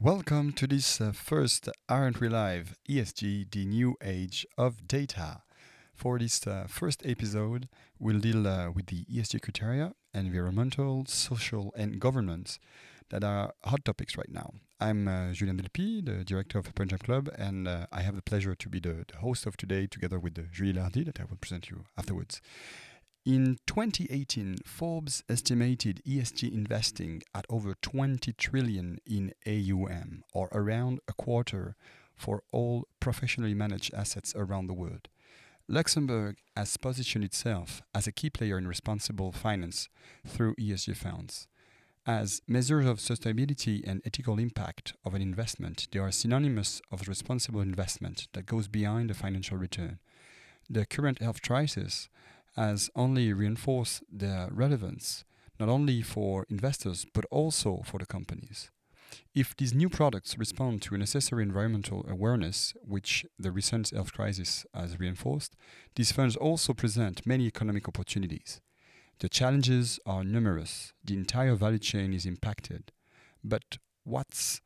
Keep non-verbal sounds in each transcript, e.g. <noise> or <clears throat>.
Welcome to this uh, first Aren't We Live ESG, the new age of data. For this uh, first episode, we'll deal uh, with the ESG criteria, environmental, social, and governance that are hot topics right now. I'm uh, Julien Delpy, the director of Pepper Club, and uh, I have the pleasure to be the, the host of today together with uh, Julie Lardy that I will present you afterwards. In 2018, Forbes estimated ESG investing at over 20 trillion in AUM, or around a quarter for all professionally managed assets around the world. Luxembourg has positioned itself as a key player in responsible finance through ESG funds. As measures of sustainability and ethical impact of an investment, they are synonymous of responsible investment that goes beyond the financial return. The current health crisis has only reinforce their relevance, not only for investors, but also for the companies. If these new products respond to a necessary environmental awareness, which the recent health crisis has reinforced, these funds also present many economic opportunities. The challenges are numerous, the entire value chain is impacted. But what's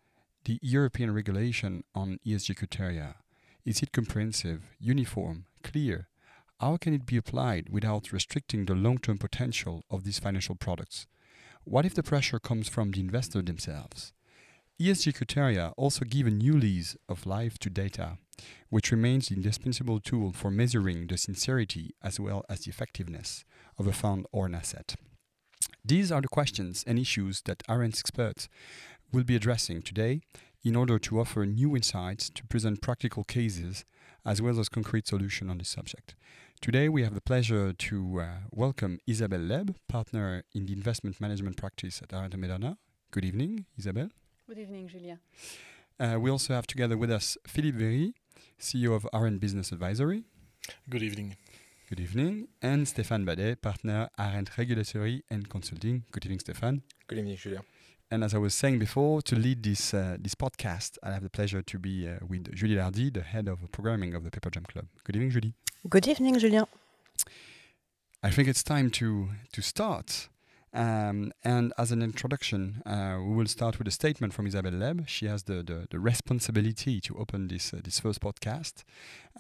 the European regulation on ESG criteria? Is it comprehensive, uniform, clear, how can it be applied without restricting the long term potential of these financial products? What if the pressure comes from the investor themselves? ESG criteria also give a new lease of life to data, which remains the indispensable tool for measuring the sincerity as well as the effectiveness of a fund or an asset. These are the questions and issues that Arendt's experts will be addressing today in order to offer new insights to present practical cases as well as concrete solutions on this subject. Today, we have the pleasure to uh, welcome Isabelle Lebbe, partner in the investment management practice at Arendt Medernach. Good evening, Isabelle. Good evening, Julia. Uh, we also have together with us Philippe Véry, CEO of Arendt Business Advisory. Good evening. Good evening. And Stéphane Badey, partner Arendt Regulatory and Consulting. Good evening, Stéphane. Good evening, Julia. And as I was saying before, to lead this uh, this podcast, I have the pleasure to be uh, with Julie Lardy, the head of programming of the Pepper Jam Club. Good evening, Julie. Good evening, Julien. I think it's time to to start. Um, and as an introduction, uh, we will start with a statement from Isabelle Lebbe. She has the, the, the responsibility to open this uh, this first podcast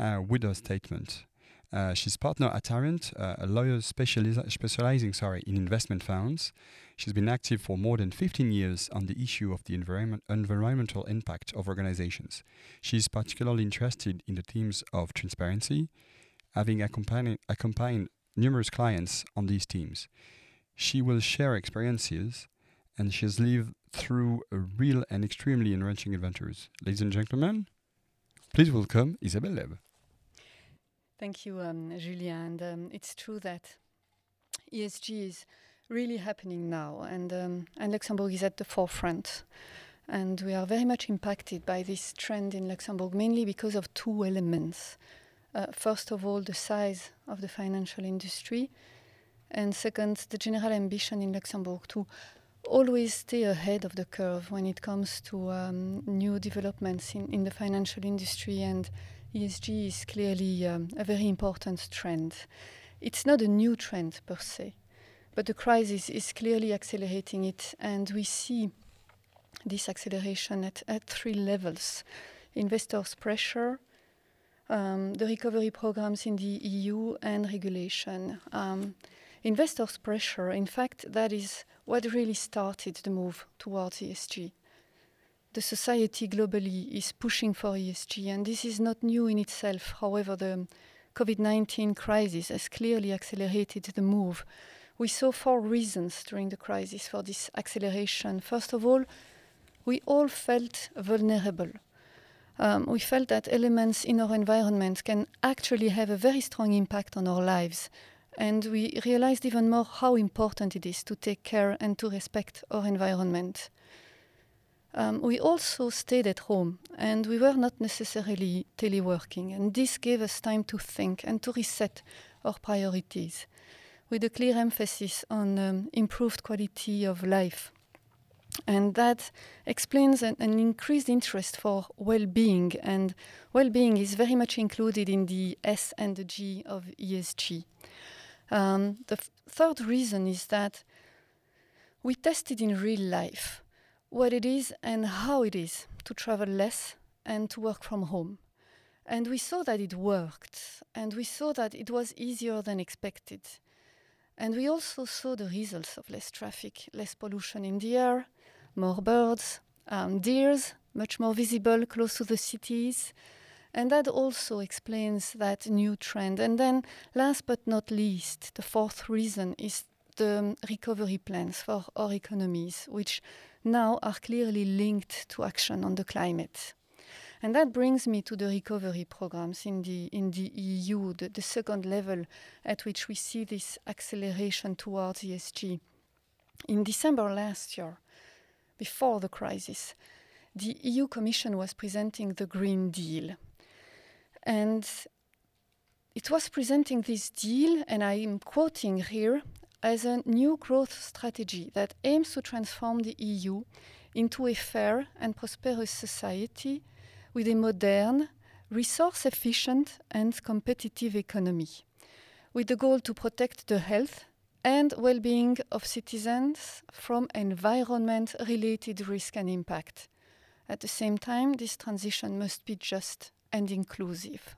uh, with a statement. Uh, she's partner at Arendt, uh, a lawyer speciali- specializing sorry, in investment funds. She's been active for more than 15 years on the issue of the environment, environmental impact of organizations. She's particularly interested in the themes of transparency, having accompanied, accompanied numerous clients on these teams. She will share experiences and she has lived through real and extremely enriching adventures. Ladies and gentlemen, please welcome Isabelle Lebbe. Thank you, um. And um, it's true that ESG is really happening now, and um, and Luxembourg is at the forefront. And we are very much impacted by this trend in Luxembourg, mainly because of two elements. Uh, first of all, the size of the financial industry, and second, the general ambition in Luxembourg to always stay ahead of the curve when it comes to um, new developments in, in the financial industry and ESG is clearly um, a very important trend. It's not a new trend per se, but the crisis is clearly accelerating it, and we see this acceleration at, at three levels investors' pressure, um, the recovery programs in the EU, and regulation. Um, investors' pressure, in fact, that is what really started the move towards ESG the society globally is pushing for ESG, and this is not new in itself. However, the COVID 19 crisis has clearly accelerated the move. We saw four reasons during the crisis for this acceleration. First of all, we all felt vulnerable. Um, we felt that elements in our environment can actually have a very strong impact on our lives. And we realized even more how important it is to take care and to respect our environment. Um, we also stayed at home and we were not necessarily teleworking, and this gave us time to think and to reset our priorities with a clear emphasis on um, improved quality of life. And that explains an, an increased interest for well being, and well being is very much included in the S and the G of ESG. Um, the f- third reason is that we tested in real life what it is and how it is to travel less and to work from home. And we saw that it worked, and we saw that it was easier than expected. And we also saw the results of less traffic, less pollution in the air, more birds, um, deers, much more visible close to the cities. And that also explains that new trend. And then, last but not least, the fourth reason is the recovery plans for our economies, which now are clearly linked to action on the climate. And that brings me to the recovery programs in the, in the EU, the, the second level at which we see this acceleration towards ESG. In December last year, before the crisis, the EU Commission was presenting the Green Deal. And it was presenting this deal, and I'm quoting here, as a new growth strategy that aims to transform the EU into a fair and prosperous society with a modern, resource efficient, and competitive economy, with the goal to protect the health and well being of citizens from environment related risk and impact. At the same time, this transition must be just and inclusive.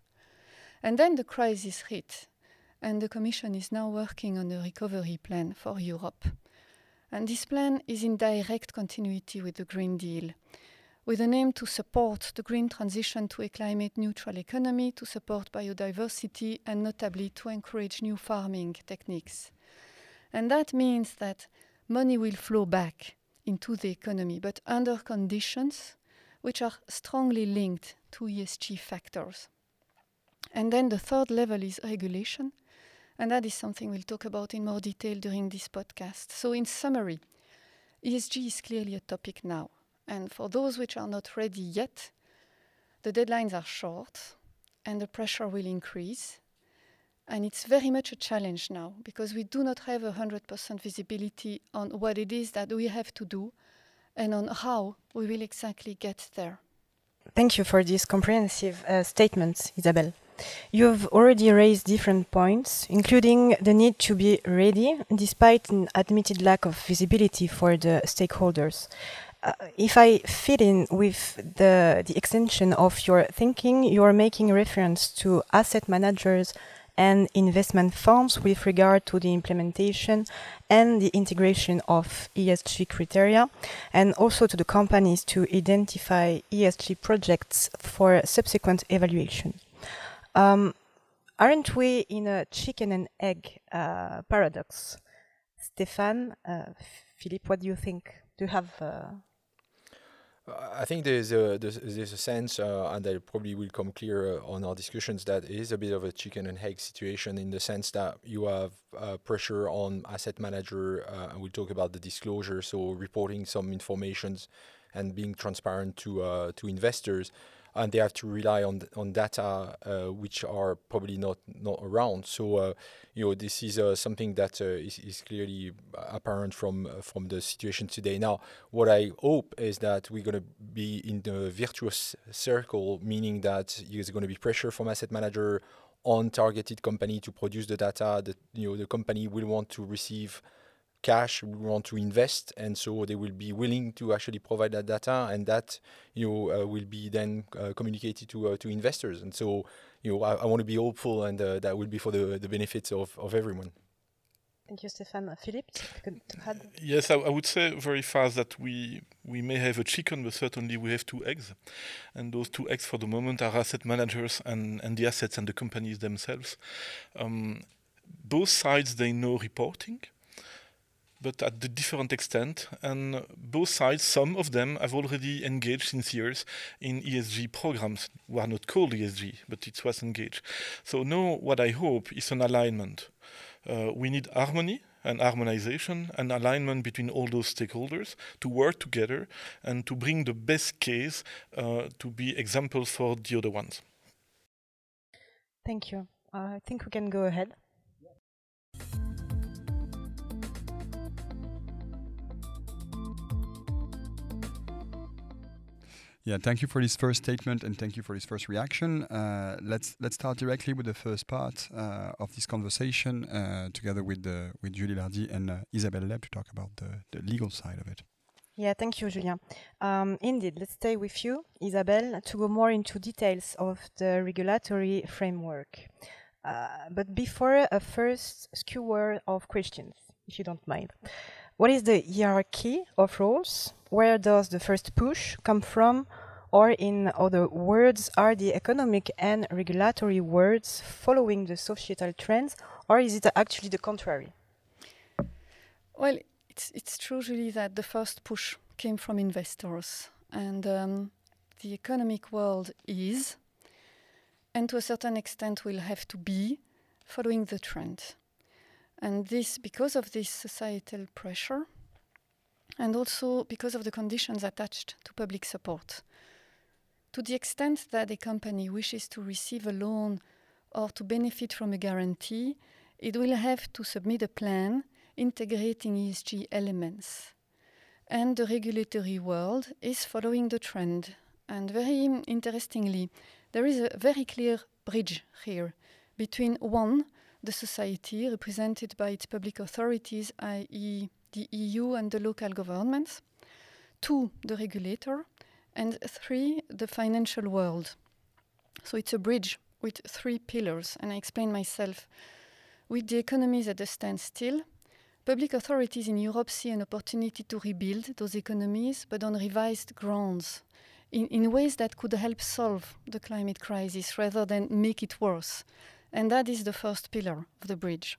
And then the crisis hit, and the Commission is now working on a recovery plan for Europe. And this plan is in direct continuity with the Green Deal with an aim to support the green transition to a climate neutral economy, to support biodiversity, and notably to encourage new farming techniques. And that means that money will flow back into the economy, but under conditions which are strongly linked to ESG factors. And then the third level is regulation, and that is something we'll talk about in more detail during this podcast. So, in summary, ESG is clearly a topic now. And for those which are not ready yet, the deadlines are short and the pressure will increase. And it's very much a challenge now because we do not have 100% visibility on what it is that we have to do and on how we will exactly get there. Thank you for this comprehensive uh, statement, Isabelle. You have already raised different points, including the need to be ready despite an admitted lack of visibility for the stakeholders uh, if I fit in with the the extension of your thinking, you are making reference to asset managers and investment firms with regard to the implementation and the integration of ESG criteria, and also to the companies to identify ESG projects for subsequent evaluation. Um, aren't we in a chicken and egg uh, paradox? Stefan, uh, Philippe, what do you think? Do you have uh, I think there's a there's, a sense, uh, and that probably will come clear uh, on our discussions that it is a bit of a chicken and egg situation in the sense that you have uh, pressure on asset manager, uh, and we'll talk about the disclosure, so reporting some informations and being transparent to uh, to investors and they have to rely on on data uh, which are probably not not around. So uh, you know this is uh, something that is, is clearly apparent from from the situation today. Now, what I hope is that we're going to be in the virtuous circle, meaning that there's going to be pressure from asset manager on targeted company to produce the data. That you know the company will want to receive cash we want to invest and so they will be willing to actually provide that data and that you know uh, will be then uh, communicated to uh, to investors. And so you know I, I want to be hopeful and uh, that will be for the the benefits of, of everyone. Thank you, Stefan. Philippe, Yes, I, I, would say very fast that we we may have a chicken, but certainly we have two eggs, and those two eggs for the moment are asset managers and and the assets and the companies themselves. Um, both sides they know reporting, but at a different extent. And both sides, some of them, have already engaged since years in ESG programs, who are not called ESG, but it was engaged. So now what I hope is an alignment. Uh, we need harmony and harmonization and alignment between all those stakeholders to work together and to bring the best case uh, to be examples for the other ones. Thank you. Uh, I think we can go ahead. Yeah, thank you for this first statement and thank you for this first reaction. Uh, let's let's start directly with the first part uh, of this conversation, uh, together with with Julie Lardy and uh, Isabelle Lebbe to talk about the, the legal side of it. Yeah, thank you, Julien. Um, indeed, let's stay with you, Isabelle, to go more into details of the regulatory framework. Uh, but before a first skewer of questions, if you don't mind, what is the hierarchy of roles? Where does the first push come from? Or, in other words, are the economic and regulatory words following the societal trends, or is it actually the contrary? Well, it's, it's true, really, that the first push came from investors, and um, the economic world is, and to a certain extent will have to be, following the trend. And this, because of this societal pressure, and also because of the conditions attached to public support. To the extent that a company wishes to receive a loan or to benefit from a guarantee, it will have to submit a plan integrating ESG elements. And the regulatory world is following the trend. And very interestingly, there is a very clear bridge here between one, the society represented by its public authorities, i.e., the EU and the local governments, two, the regulator, and three, the financial world. So it's a bridge with three pillars, and I explain myself. With the economies at a standstill, Public authorities in Europe see an opportunity to rebuild those economies, but on revised grounds, in, in ways that could help solve the climate crisis rather than make it worse. And that is the first pillar of the bridge.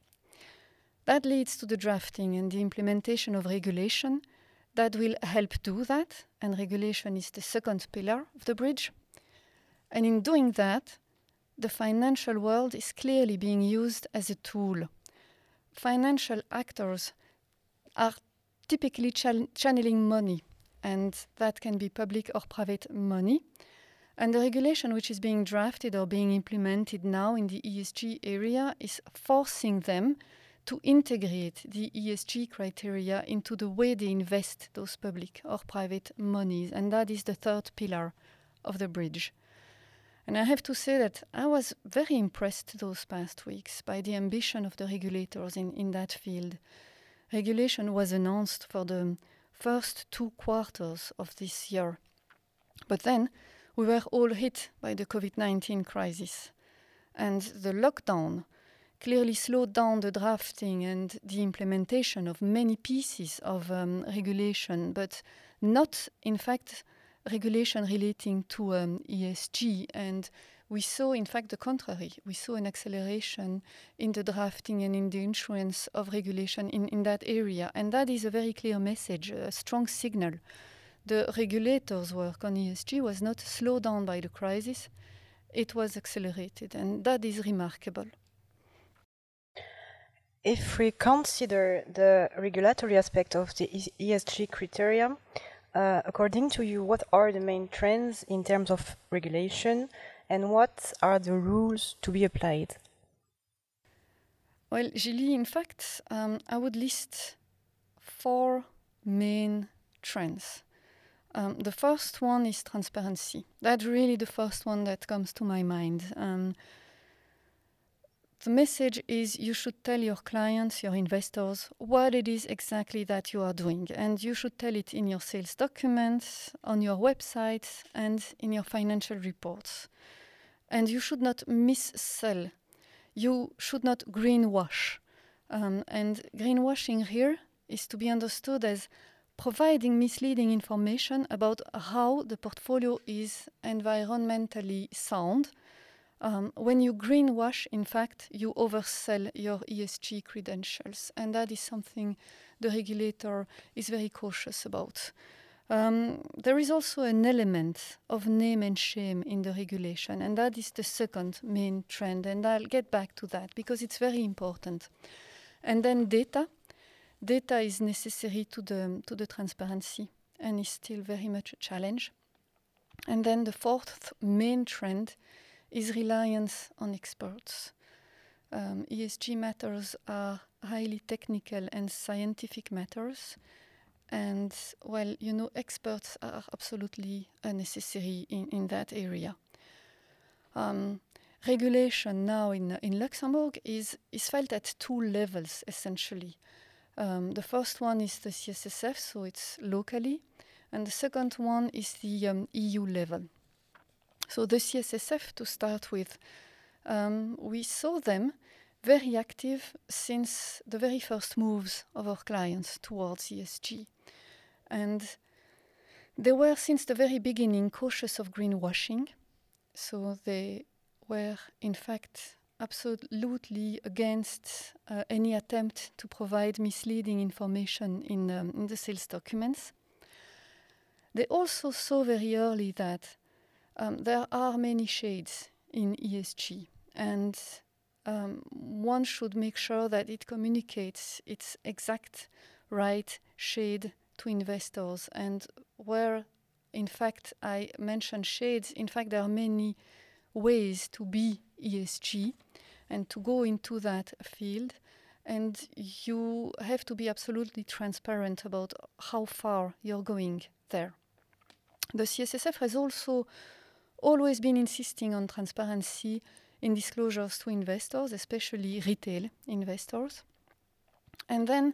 That leads to the drafting and the implementation of regulation that will help do that, and regulation is the second pillar of the bridge. And in doing that, the financial world is clearly being used as a tool financial actors are typically ch- channeling money, and that can be public or private money. And the regulation which is being drafted or being implemented now in the ESG area is forcing them to integrate the ESG criteria into the way they invest those public or private monies. And that is the third pillar of the bridge. And I have to say that I was very impressed those past weeks by the ambition of the regulators in, in that field. Regulation was announced for the first two quarters of this year. But then we were all hit by the COVID 19 crisis. And the lockdown clearly slowed down the drafting and the implementation of many pieces of um, regulation, but not, in fact, regulation relating to um, ESG. And we saw, in fact, the contrary. We saw an acceleration in the drafting and in the influence of regulation in, in that area. And that is a very clear message, a strong signal. The regulators' work on ESG was not slowed down by the crisis, it was accelerated. And that is remarkable. If we consider the regulatory aspect of the ESG criteria, uh, according to you, what are the main trends in terms of regulation and what are the rules to be applied? Well, Julie, in fact, um, I would list four main trends. Um, the first one is transparency. That's really the first one that comes to my mind. Um, the message is you should tell your clients, your investors, what it is exactly that you are doing. And you should tell it in your sales documents, on your website, and in your financial reports. And you should not missell. You should not greenwash. Um, and greenwashing here is to be understood as providing misleading information about how the portfolio is environmentally sound um, when you greenwash, in fact, you oversell your ESG credentials, and that is something the regulator is very cautious about. Um, there is also an element of name and shame in the regulation, and that is the second main trend. And I'll get back to that because it's very important. And then data. Data is necessary to the, to the transparency and is still very much a challenge. And then the fourth main trend is reliance on experts. Um, ESG matters are highly technical and scientific matters. And, well, you know, experts are absolutely necessary in, in that area. Um, regulation now in, in Luxembourg is, is felt at two levels, essentially. Um, the first one is the CSSF, so it's locally, and the second one is the um, EU level. So the CSSF, to start with, um, we saw them very active since the very first moves of our clients towards ESG. And they were, since the very beginning, cautious of greenwashing. So they were, in fact, absolutely against uh, any attempt to provide misleading information in, um, in the sales documents. They also saw very early that um, there are many shades in ESG, and um, one should make sure that it communicates its exact right shade to investors. And where, in fact, I mentioned shades, in fact, there are many ways to be ESG and to go into that field. And you have to be absolutely transparent about how far you're going there. The CSSF has also always been insisting on transparency in disclosures to investors, especially retail investors. And then,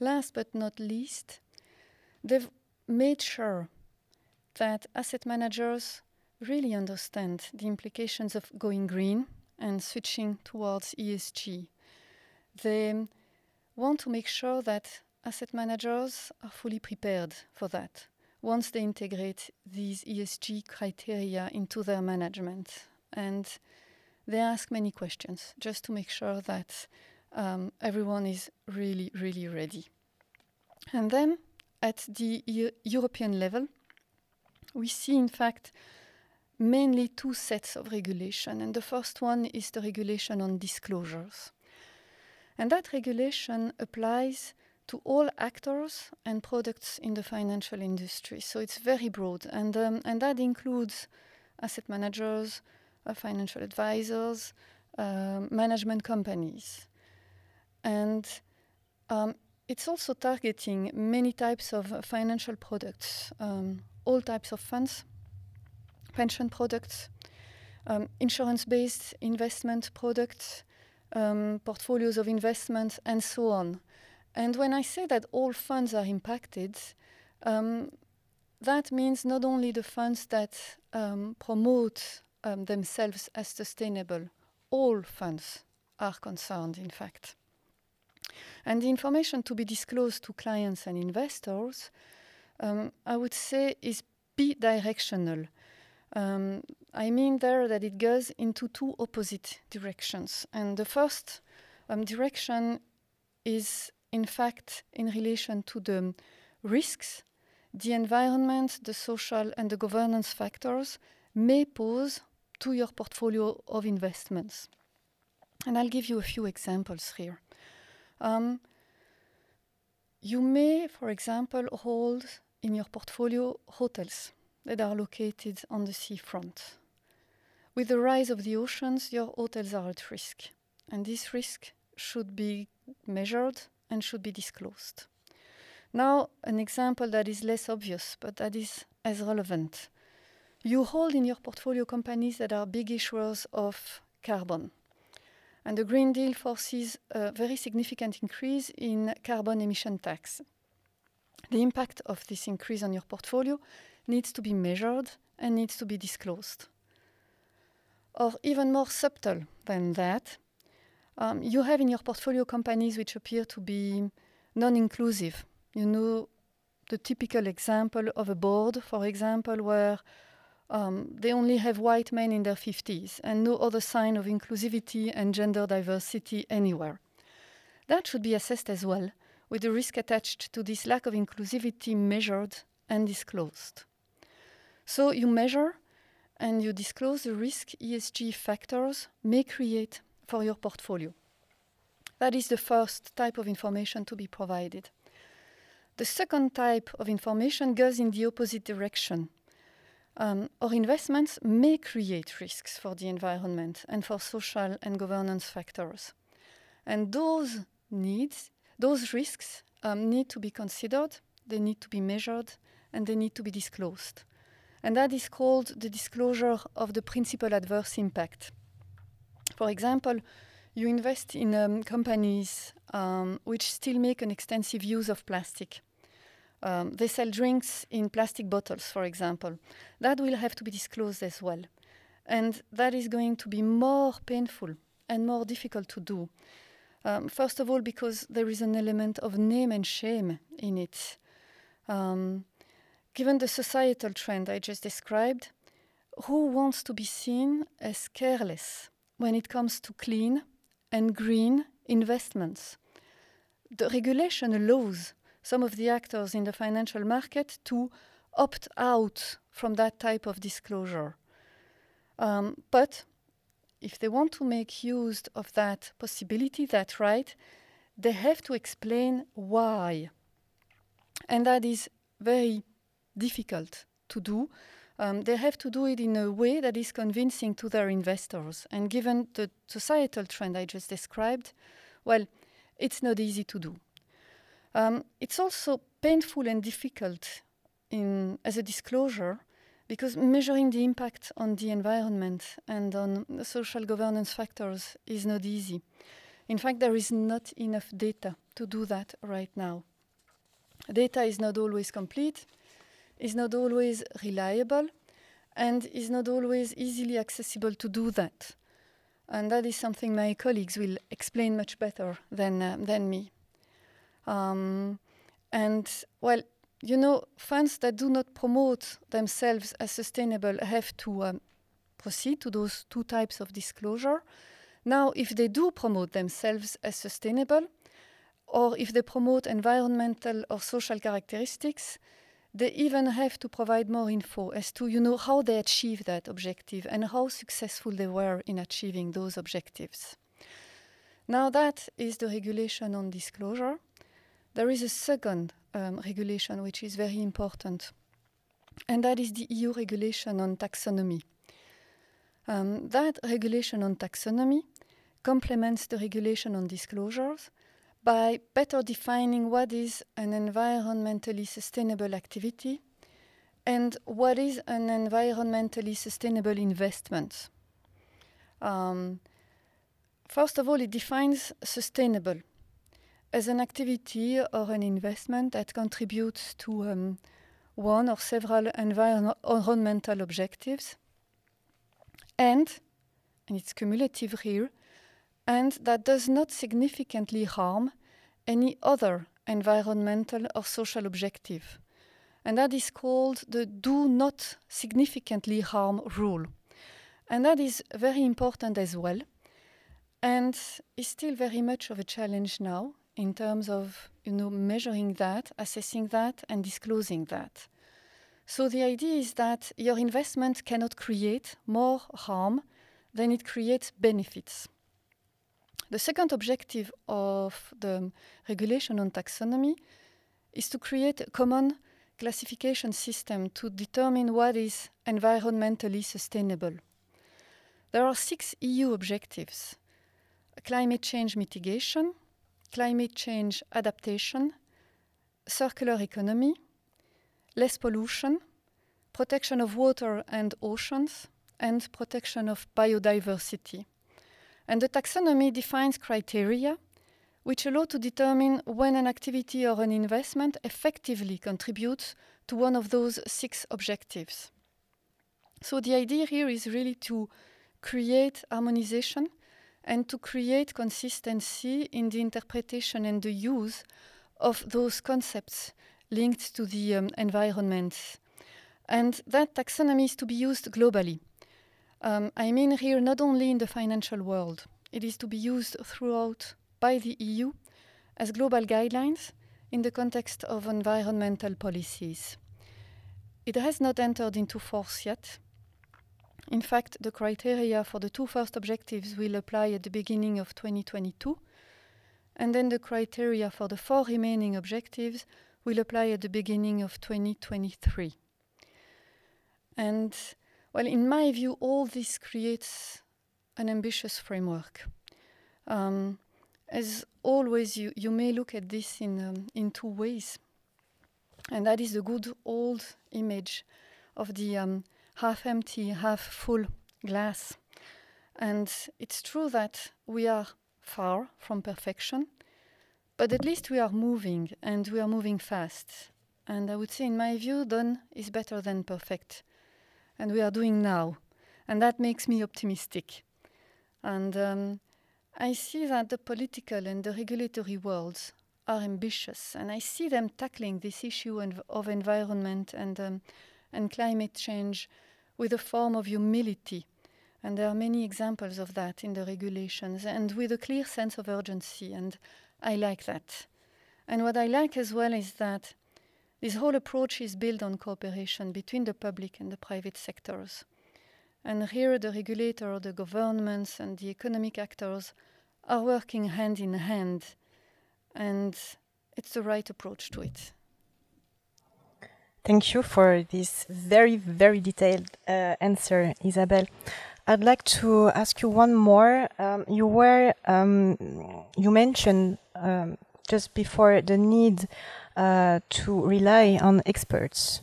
last but not least, they've made sure that asset managers really understand the implications of going green and switching towards ESG. They want to make sure that asset managers are fully prepared for that once they integrate these ESG criteria into their management. And they ask many questions just to make sure that um, everyone is really, really ready. And then at the e European level, we see, in fact, mainly two sets of regulation. And the first one is the regulation on disclosures. And that regulation applies to all actors and products in the financial industry. So it's very broad. And, um, and that includes asset managers, uh, financial advisors, uh, management companies. And um, it's also targeting many types of financial products, um, all types of funds, pension products, um, insurance-based investment products, um, portfolios of investments, and so on. And when I say that all funds are impacted, um, that means not only the funds that um, promote um, themselves as sustainable. All funds are concerned, in fact. And the information to be disclosed to clients and investors, um, I would say, is bidirectional. Um, I mean there that it goes into two opposite directions. And the first um, direction is, in fact, in relation to the risks the environment, the social, and the governance factors may pose to your portfolio of investments. And I'll give you a few examples here. Um, you may, for example, hold in your portfolio hotels that are located on the seafront. With the rise of the oceans, your hotels are at risk, and this risk should be measured and should be disclosed. Now, an example that is less obvious, but that is as relevant you hold in your portfolio companies that are big issuers of carbon. And the Green Deal foresees a very significant increase in carbon emission tax. The impact of this increase on your portfolio needs to be measured and needs to be disclosed. Or even more subtle than that, um, you have in your portfolio companies which appear to be non-inclusive. You know the typical example of a board, for example, where um, they only have white men in their 50s and no other sign of inclusivity and gender diversity anywhere. That should be assessed as well, with the risk attached to this lack of inclusivity measured and disclosed. So you measure and you disclose the risk ESG factors may create for your portfolio. That is the first type of information to be provided. The second type of information goes in the opposite direction um, our investments may create risks for the environment and for social and governance factors. And those needs, those risks um, need to be considered, they need to be measured, and they need to be disclosed. And that is called the disclosure of the principal adverse impact. For example, you invest in um, companies um, which still make an extensive use of plastic. Um, they sell drinks in plastic bottles, for example. That will have to be disclosed as well. And that is going to be more painful and more difficult to do. Um, first of all, because there is an element of name and shame in it. Um, given the societal trend I just described, who wants to be seen as careless when it comes to clean and green investments? The regulation allows some of the actors in the financial market to opt out from that type of disclosure. Um, but if they want to make use of that possibility, that right, they have to explain why. And that is very difficult to do. Um, they have to do it in a way that is convincing to their investors. And given the societal trend I just described, well, it's not easy to do. Um, it's also painful and difficult in, as a disclosure because measuring the impact on the environment and on social governance factors is not easy. In fact, there is not enough data to do that right now. Data is not always complete, is not always reliable, and is not always easily accessible to do that. And that is something my colleagues will explain much better than, uh, than me. Um, and well, you know, funds that do not promote themselves as sustainable have to um, proceed to those two types of disclosure. Now, if they do promote themselves as sustainable, or if they promote environmental or social characteristics, they even have to provide more info as to you know how they achieve that objective and how successful they were in achieving those objectives. Now that is the regulation on disclosure. There is a second um, regulation which is very important, and that is the EU regulation on taxonomy. Um, that regulation on taxonomy complements the regulation on disclosures by better defining what is an environmentally sustainable activity and what is an environmentally sustainable investment. Um, first of all, it defines sustainable as an activity or an investment that contributes to um, one or several environmental objectives, and, and it's cumulative here, and that does not significantly harm any other environmental or social objective. And that is called the do not significantly harm rule. And that is very important as well, and is still very much of a challenge now in terms of you know measuring that, assessing that, and disclosing that. So the idea is that your investment cannot create more harm than it creates benefits. The second objective of the regulation on taxonomy is to create a common classification system to determine what is environmentally sustainable. There are six EU objectives climate change mitigation, climate change adaptation, circular economy, less pollution, protection of water and oceans, and protection of biodiversity. And the taxonomy defines criteria which allow to determine when an activity or an investment effectively contributes to one of those six objectives. So the idea here is really to create harmonization and to create consistency in the interpretation and the use of those concepts linked to the um, environment. And that taxonomy is to be used globally. Um, I mean here not only in the financial world, it is to be used throughout by the EU as global guidelines in the context of environmental policies. It has not entered into force yet, in fact, the criteria for the two first objectives will apply at the beginning of 2022, and then the criteria for the four remaining objectives will apply at the beginning of 2023. And, well, in my view, all this creates an ambitious framework. Um, as always, you, you may look at this in, um, in two ways. And that is the good old image of the um, half empty, half full glass. And it's true that we are far from perfection, but at least we are moving and we are moving fast. And I would say, in my view, done is better than perfect. And we are doing now. And that makes me optimistic. And um, I see that the political and the regulatory worlds are ambitious, and I see them tackling this issue of environment and, um, and climate change with a form of humility. And there are many examples of that in the regulations, and with a clear sense of urgency. And I like that. And what I like as well is that this whole approach is built on cooperation between the public and the private sectors. And here, the regulator, the governments, and the economic actors are working hand in hand and it's the right approach to it. Thank you for this very, very detailed uh, answer, Isabelle. I'd like to ask you one more. Um, you were, um, you mentioned um, just before the need uh, to rely on experts.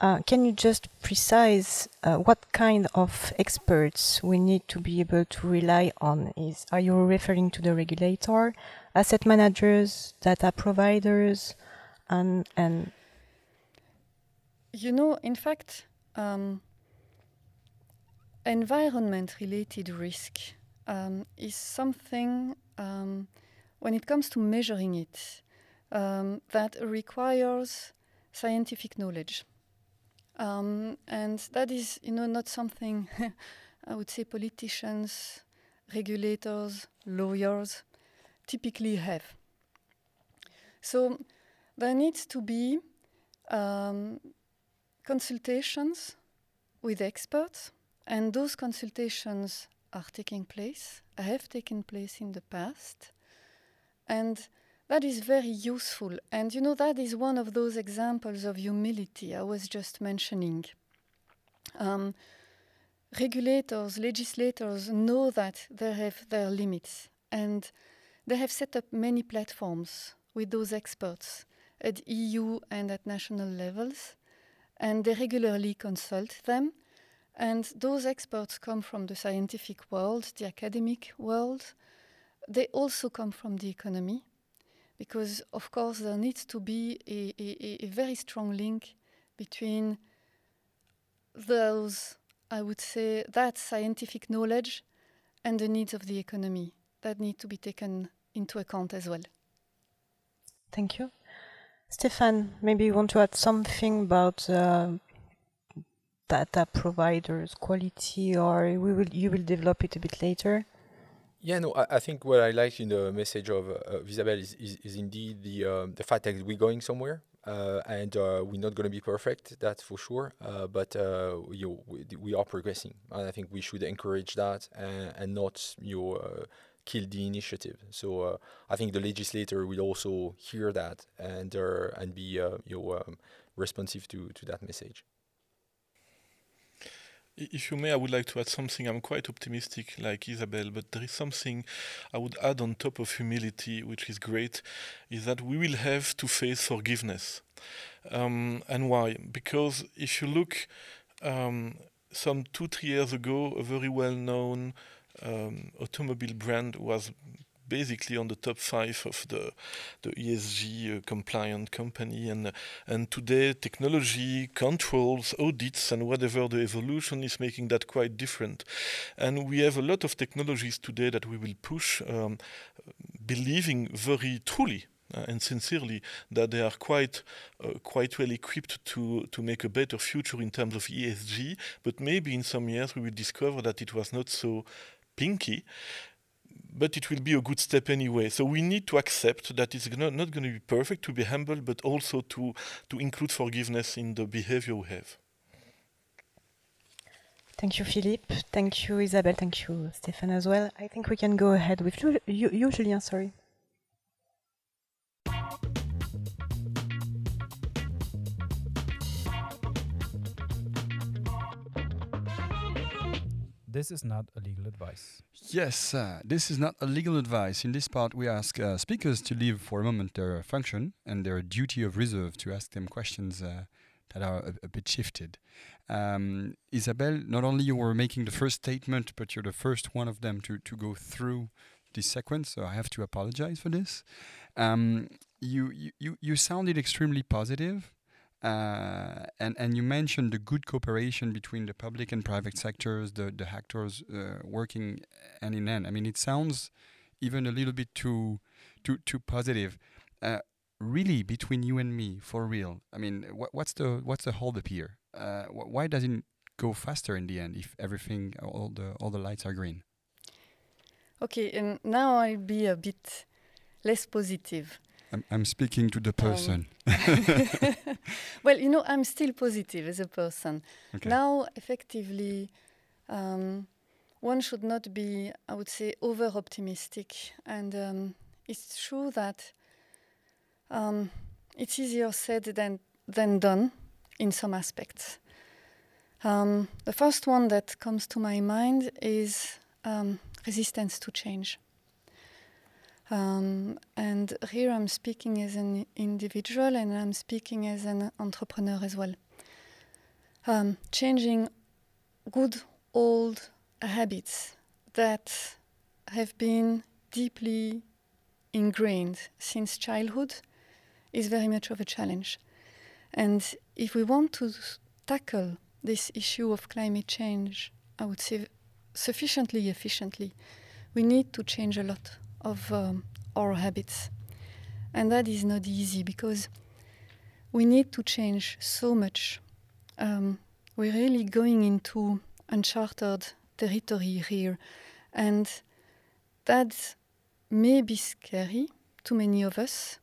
Uh, can you just precise uh, what kind of experts we need to be able to rely on? Is are you referring to the regulator, asset managers, data providers, and and you know, in fact, um, environment-related risk um, is something um, when it comes to measuring it um, that requires scientific knowledge, um, and that is, you know, not something <laughs> I would say politicians, regulators, lawyers typically have. So there needs to be um, consultations with experts, and those consultations are taking place, have taken place in the past, and that is very useful. And you know, that is one of those examples of humility I was just mentioning. Um, regulators, legislators know that they have their limits, and they have set up many platforms with those experts at EU and at national levels, and they regularly consult them. And those experts come from the scientific world, the academic world. They also come from the economy, because, of course, there needs to be a, a, a very strong link between those, I would say, that scientific knowledge and the needs of the economy that need to be taken into account as well. Thank you. Stefan, maybe you want to add something about uh, data providers quality, or we will you will develop it a bit later. Yeah, no, I, I think what I like in the message of, uh, of Isabelle is, is, is indeed the um, the fact that we're going somewhere. Uh, and uh, we're not going to be perfect, that's for sure. Uh, but uh, you we, we, are progressing, and I think we should encourage that and, and not you know, uh, kill the initiative. So I think the legislator will also hear that and and be you know, um, responsive to to that message. If you may, I would like to add something. I'm quite optimistic, like Isabelle, but there is something I would add on top of humility, which is great, is that we will have to face forgiveness. Um, and why? Because if you look, um, some two, three years ago, a very well known um, automobile brand was basically on the top five of the the ESG uh, compliant company. And and today technology controls audits and whatever the evolution is making that quite different. And we have a lot of technologies today that we will push um, believing very truly uh, and sincerely that they are quite uh, quite well equipped to to make a better future in terms of ESG but maybe in some years we will discover that it was not so pinky, but it will be a good step anyway. So we need to accept that it's not, not going to be perfect, to be humble, but also to, to include forgiveness in the behavior we have. Thank you, Philippe. Thank you, Isabelle. Thank you, Stefan, as well. I think we can go ahead with you, you Julien, sorry. This is not a legal advice. Yes, uh, this is not a legal advice. In this part, we ask uh, speakers to leave for a moment their function and their duty of reserve to ask them questions uh, that are a, a bit shifted. Um, Isabelle, not only you were making the first statement, but you're the first one of them to, to go through this sequence, so I have to apologize for this. Um, you, you, you sounded extremely positive. Uh, and and you mentioned the good cooperation between the public and private sectors, the the actors uh, working hand in hand. I mean, it sounds even a little bit too too too positive. Uh, really, between you and me, for real. I mean, wh- what's the what's the holdup here? Uh, wh- why doesn't go faster in the end if everything all the all the lights are green? Okay, and now I'll be a bit less positive. I'm, I'm speaking to the person. <laughs> <laughs> well, you know, I'm still positive as a person. Okay. Now, effectively, um, one should not be, I would say, over optimistic. And um, it's true that um, it's easier said than, than done in some aspects. Um, the first one that comes to my mind is um, resistance to change. Um, and here I'm speaking as an individual and I'm speaking as an entrepreneur as well. Um, changing good old habits that have been deeply ingrained since childhood is very much of a challenge. And if we want to tackle this issue of climate change, I would say sufficiently efficiently, we need to change a lot of um, our habits. And that is not easy because we need to change so much. Um, we're really going into uncharted territory here. And that may be scary to many of us.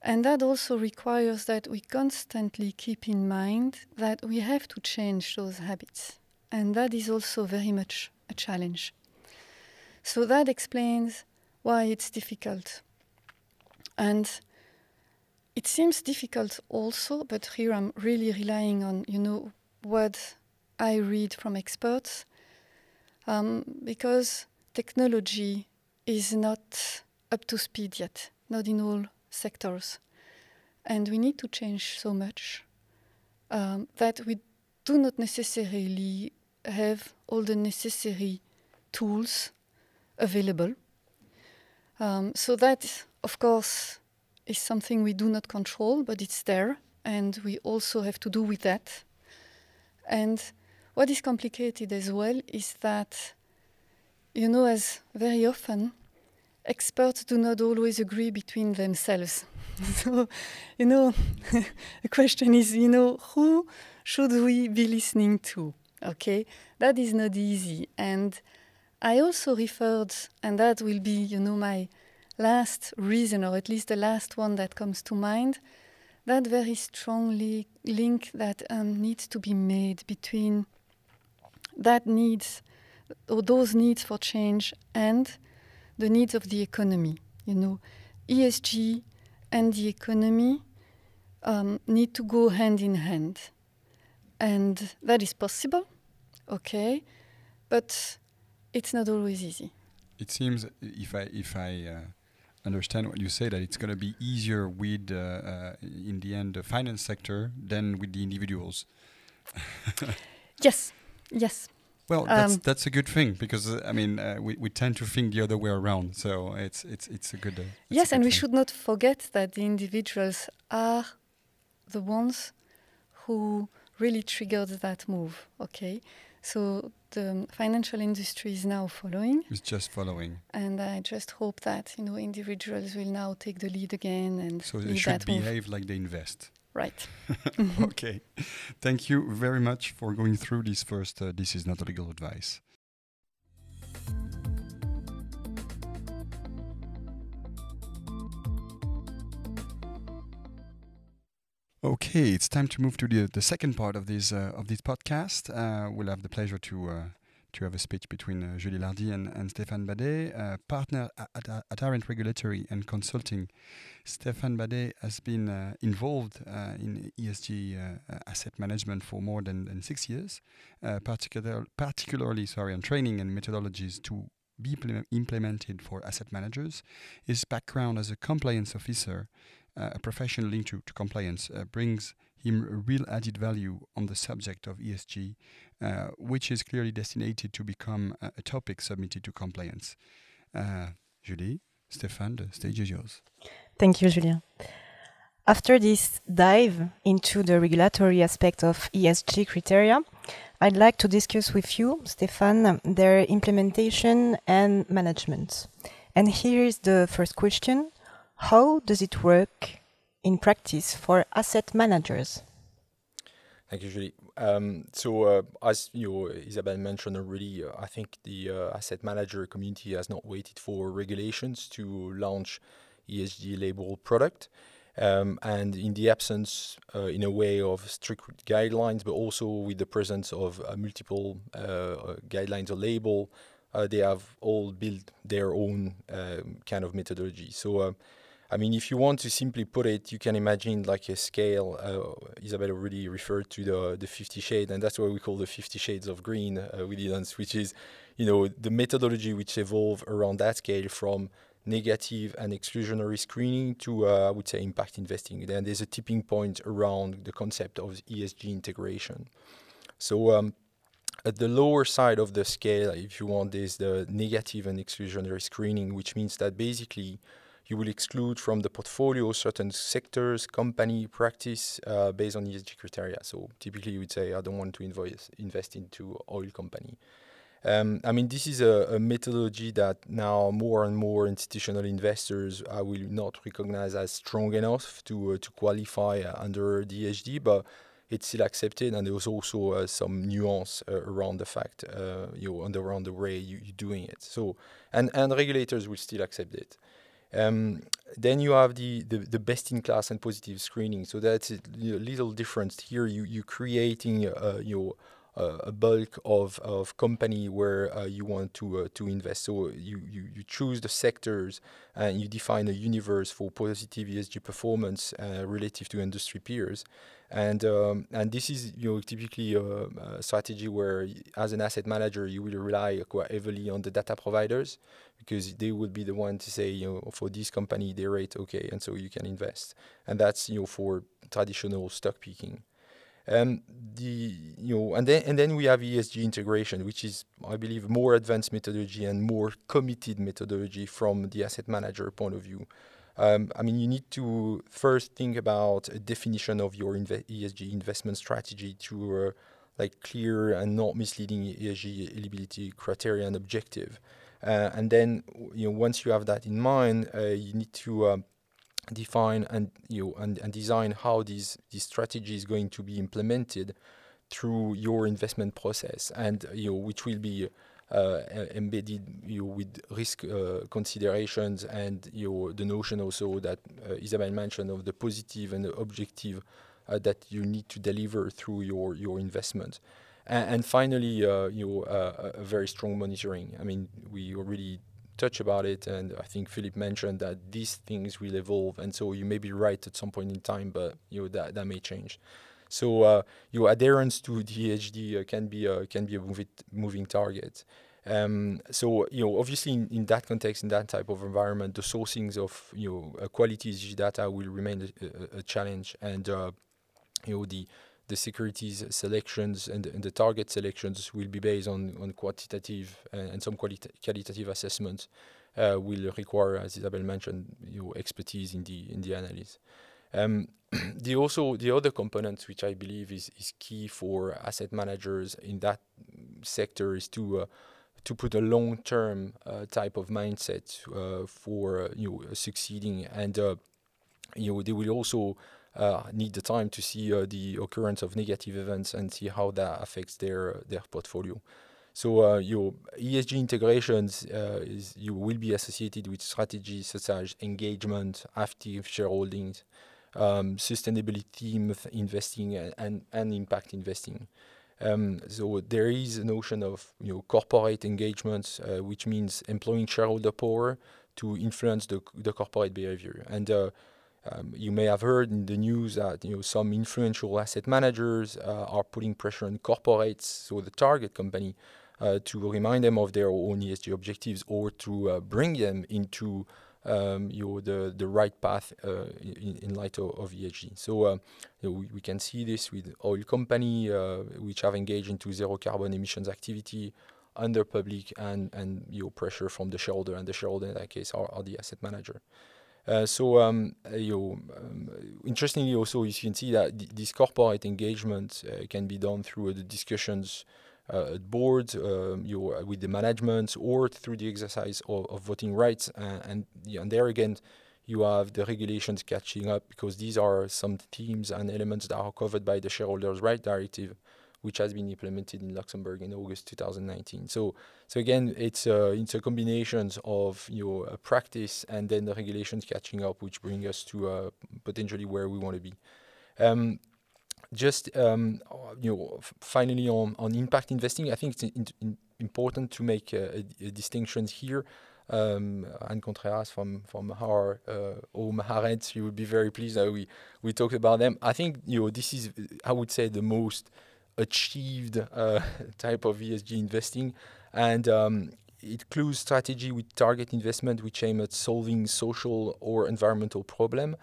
And that also requires that we constantly keep in mind that we have to change those habits. And that is also very much a challenge. So that explains why it's difficult. And it seems difficult also, but here I'm really relying on, you know, what I read from experts, um, because technology is not up to speed yet, not in all sectors. And we need to change so much um, that we do not necessarily have all the necessary tools available. Um, so that, of course, is something we do not control, but it's there, and we also have to do with that. And what is complicated as well is that, you know, as very often, experts do not always agree between themselves. <laughs> so, you know, <laughs> the question is, you know, who should we be listening to? Okay, that is not easy. And I also referred, and that will be, you know, my last reason, or at least the last one that comes to mind, that very strongly link that um, needs to be made between that needs, or those needs for change, and the needs of the economy. You know, ESG and the economy um, need to go hand in hand, and that is possible. Okay, but it's not always easy. It seems, if I if I uh, understand what you say, that it's going to be easier with, uh, uh, in the end, the finance sector than with the individuals. <laughs> Yes, yes. Well, that's Um, that's a good thing because uh, I mean uh, we, we tend to think the other way around. So it's it's it's a good. Uh, it's a Yes, good and we thing. should not forget that the individuals are the ones who really triggered that move. Okay, so the financial industry is now following, It's just following. and I just hope that you know individuals will now take the lead again and So they should that move. behave like they invest. Right. <laughs> okay. Thank you very much for going through this first. Uh, this is not legal advice. Okay, it's time to move to the the second part of this uh, of this podcast. Uh, we'll have the pleasure to uh, to have a speech between uh, Julie Lardy and, and Stéphane Badey, uh, partner at, at, Regulatory and Consulting. Stéphane Badey has been uh, involved in ESG asset management for more than, than six years, particular, particularly sorry, on training and methodologies to be implemented for asset managers. His background as a compliance officer, a professional linked to, to compliance, uh, brings him a real added value on the subject of ESG, uh, which is clearly destined to become a, a topic submitted to compliance. Uh, Julie, Stéphane, the stage is yours. Thank you, Julien. After this dive into the regulatory aspect of ESG criteria, I'd like to discuss with you, Stéphane, their implementation and management. And here is the first question How does it work in practice for asset managers? Thank you, Julie. Um, so, uh, as you Isabelle mentioned already, uh, I think the uh, asset manager community has not waited for regulations to launch ESG label product. Um, and in the absence, uh, in a way, of strict guidelines, but also with the presence of uh, multiple uh, guidelines or label, they have all built their own um, kind of methodology. So I mean, if you want to simply put it, you can imagine like a scale. Uh, Isabelle already referred to the the 50 shades, and that's what we call the 50 shades of green uh, with Edens, which is, you know, the methodology which evolved around that scale from negative and exclusionary screening to, uh, I would say, impact investing. Then there's a tipping point around the concept of ESG integration. So um, at the lower side of the scale, if you want, there's the negative and exclusionary screening, which means that basically you will exclude from the portfolio certain sectors, company, practice uh, based on ESG criteria. So typically, you would say, I don't want to invoice, invest into oil company. Um, I mean, this is a, a, methodology that now more and more institutional investors will not recognize as strong enough to uh, to qualify uh, under the ESG, but it's still accepted, and there's also uh, some nuance uh, around the fact, uh, you know, and around the way you, are doing it. So, and and regulators will still accept it. Um, then you have the, the, the, best in class and positive screening. So that's a little difference here. You you creating uh, you know, uh, a bulk of, of company where uh, you want to uh, to invest. So you, you you choose the sectors and you define a universe for positive ESG performance uh, relative to industry peers. And um, and this is you know typically a, a, strategy where as an asset manager you will rely quite heavily on the data providers because they would be the one to say you know for this company they rate okay and so you can invest and that's you know for traditional stock picking. Um, the you know and then and then we have ESG integration, which is I believe more advanced methodology and more committed methodology from the asset manager point of view. Um, I mean, you need to first think about a definition of your inve- ESG investment strategy to uh, like clear and not misleading ESG eligibility criteria and objective. Uh, and then, you know, once you have that in mind, uh, you need to um, define and you know, and, and design how these these strategy is going to be implemented through your investment process, and you know, which will be embedded you with risk uh, considerations and you know, the notion also that uh, Isabelle mentioned of the positive and the objective that you need to deliver through your, your investment. And, and finally, you know, a very strong monitoring. I mean, we already touch about it, and I think Philippe mentioned that these things will evolve, and so you may be right at some point in time, but you know that that may change. So uh, your adherence to DHD uh, can be uh, can be a moving moving target. Um, so you know, obviously, in, in, that context, in that type of environment, the sourcings of you know uh, quality data will remain a, a, a challenge, and uh, you know the the securities selections and, and, the target selections will be based on, on quantitative and, and some qualita qualitative assessments uh, will require, as Isabelle mentioned, you know, expertise in the in the analysis. Um, <clears throat> the also the other component which I believe is, is key for asset managers in that sector is to uh, to put a long-term uh, type of mindset uh, for uh, you know succeeding and uh, you know they will also uh, need the time to see the occurrence of negative events and see how that affects their their portfolio. So your ESG integrations is you will be associated with strategies such as engagement, active shareholdings, um, sustainability investing and, and impact investing. Um, so there is a notion of you know corporate engagement, uh, which means employing shareholder power to influence the, the corporate behavior. And uh, um, you may have heard in the news that you know some influential asset managers uh, are putting pressure on corporates, so the target company, uh, to remind them of their own ESG objectives or to uh, bring them into um, the, the right path uh, in, in light of, of ESG. So uh, you know, we, we, can see this with oil company uh, which have engaged into zero carbon emissions activity under public and and you know, pressure from the shareholder, and the shareholder in that case are, are the asset manager. Uh, so um, uh, you know, um, interestingly also you can see that th- this corporate engagement uh, can be done through the discussions uh, at board, um, you with the management, or through the exercise of, of voting rights. and, and there again, you have the regulations catching up because these are some themes and elements that are covered by the shareholders' right directive, which has been implemented in Luxembourg in August 2019. So, so again, it's a, it's a combination of you know a practice and then the regulations catching up, which bring us to uh, potentially where we want to be. Um, just um, you know, finally on, on impact investing, I think it's in, in important to make a, a, a distinction here. Um, Anne Contreras from from our uh, home you would be very pleased that we we talked about them. I think you know this is I would say the most achieved uh, <laughs> type of ESG investing, and um, it includes strategy with target investment which aim at solving social or environmental problem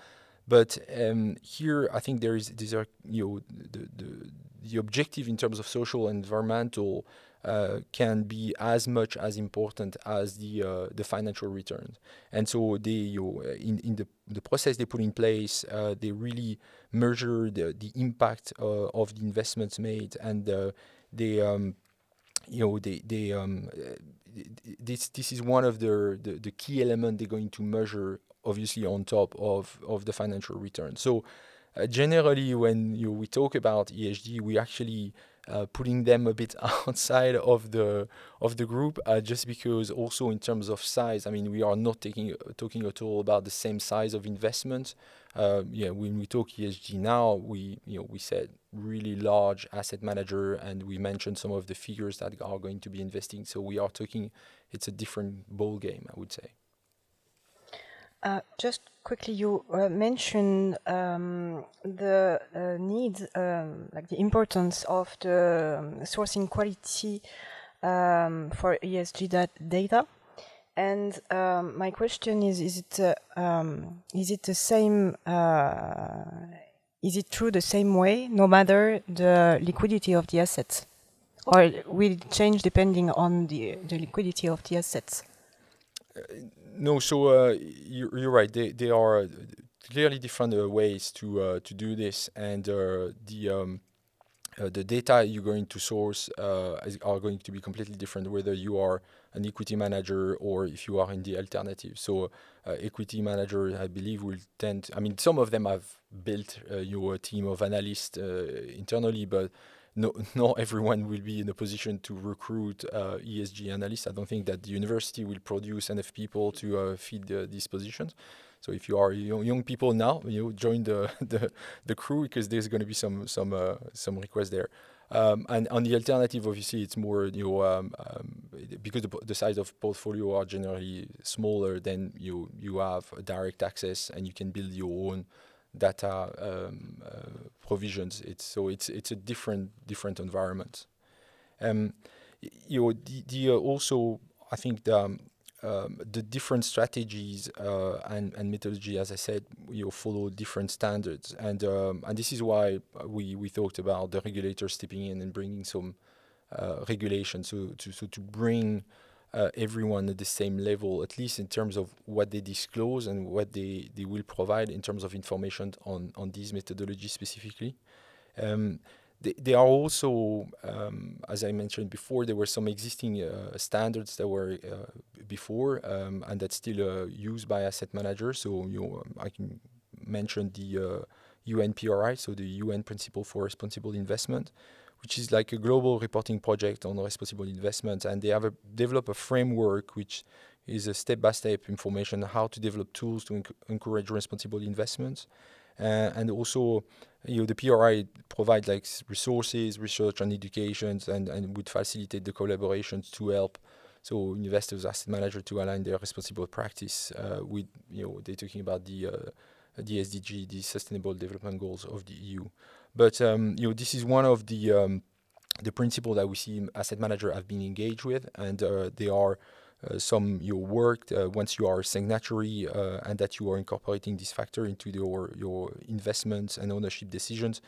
but um, here, I think there is these are you know the, the the objective in terms of social and environmental uh, can be as much as important as the uh, the financial returns. And so they you know, in in the the process they put in place, uh, they really measure the the impact uh, of the investments made, and uh, they um, you know they they um, this this is one of the the, the key element they're going to measure obviously on top of, of the financial return. So uh, generally, when you, we talk about ESG, we actually uh, putting them a bit <laughs> outside of the of the group, uh, just because also in terms of size, I mean, we are not taking talking at all about the same size of investment. Uh, yeah, when we talk ESG now, we you know we said really large asset manager, and we mentioned some of the figures that are going to be investing. So we are talking, it's a different ball game, I would say. Uh, just quickly, you uh, mentioned um, the uh, need, um, like the importance of the um, sourcing quality um, for ESG dat data. And um, my question is: Is it uh, is it the same? Uh, is it true the same way, no matter the liquidity of the assets, or will it change depending on the the liquidity of the assets? No, so uh, you're, you're, right. They, they are clearly different uh, ways to uh, to do this, and uh, the um, uh, the data you're going to source uh, is, are going to be completely different whether you are an equity manager or if you are in the alternative. So, equity manager, I believe, will tend. I mean, some of them have built your team of analysts internally, but no, <laughs> not everyone will be in a position to recruit uh, ESG analysts. I don't think that the university will produce enough people to uh, feed uh, these positions. So if you are young, young people now, you know, join the, <laughs> the, the crew because there's going to be some some uh, some requests there. Um, and on the alternative, obviously, it's more you know um, um, because the, the size of portfolio are generally smaller. Then you you have direct access and you can build your own data um, uh, provisions. It's so it's it's a different different environment. Um, you know, the, the uh, also I think the um, um, the different strategies uh, and, and methodology, as I said, you follow different standards, and um, and this is why we, we talked about the regulators stepping in and bringing some uh, regulation, so to so to bring uh, everyone at the same level, at least in terms of what they disclose and what they, they will provide in terms of information on, on these methodologies specifically. Um, they, they are also, um, as I mentioned before, there were some existing uh, standards that were uh, before um, and that's still uh, used by asset managers. So you know, I can mention the UNPRI, uh, so the UN Principle for Responsible Investment, which is like a global reporting project on responsible investment, and they have a, developed a framework which is a step-by-step information on how to develop tools to enc- encourage responsible investments, uh, and also you know the PRI provide like resources, research, and educations, and and would facilitate the collaborations to help. So investors, asset manager to align their responsible practice uh, with you know they're talking about the uh, the SDG, the Sustainable Development Goals of the EU. But um, you know, this is one of the um, the principles that we see asset manager have been engaged with, and uh, they are uh, some you work uh, once you are signatory uh, and that you are incorporating this factor into your your investments and ownership decisions.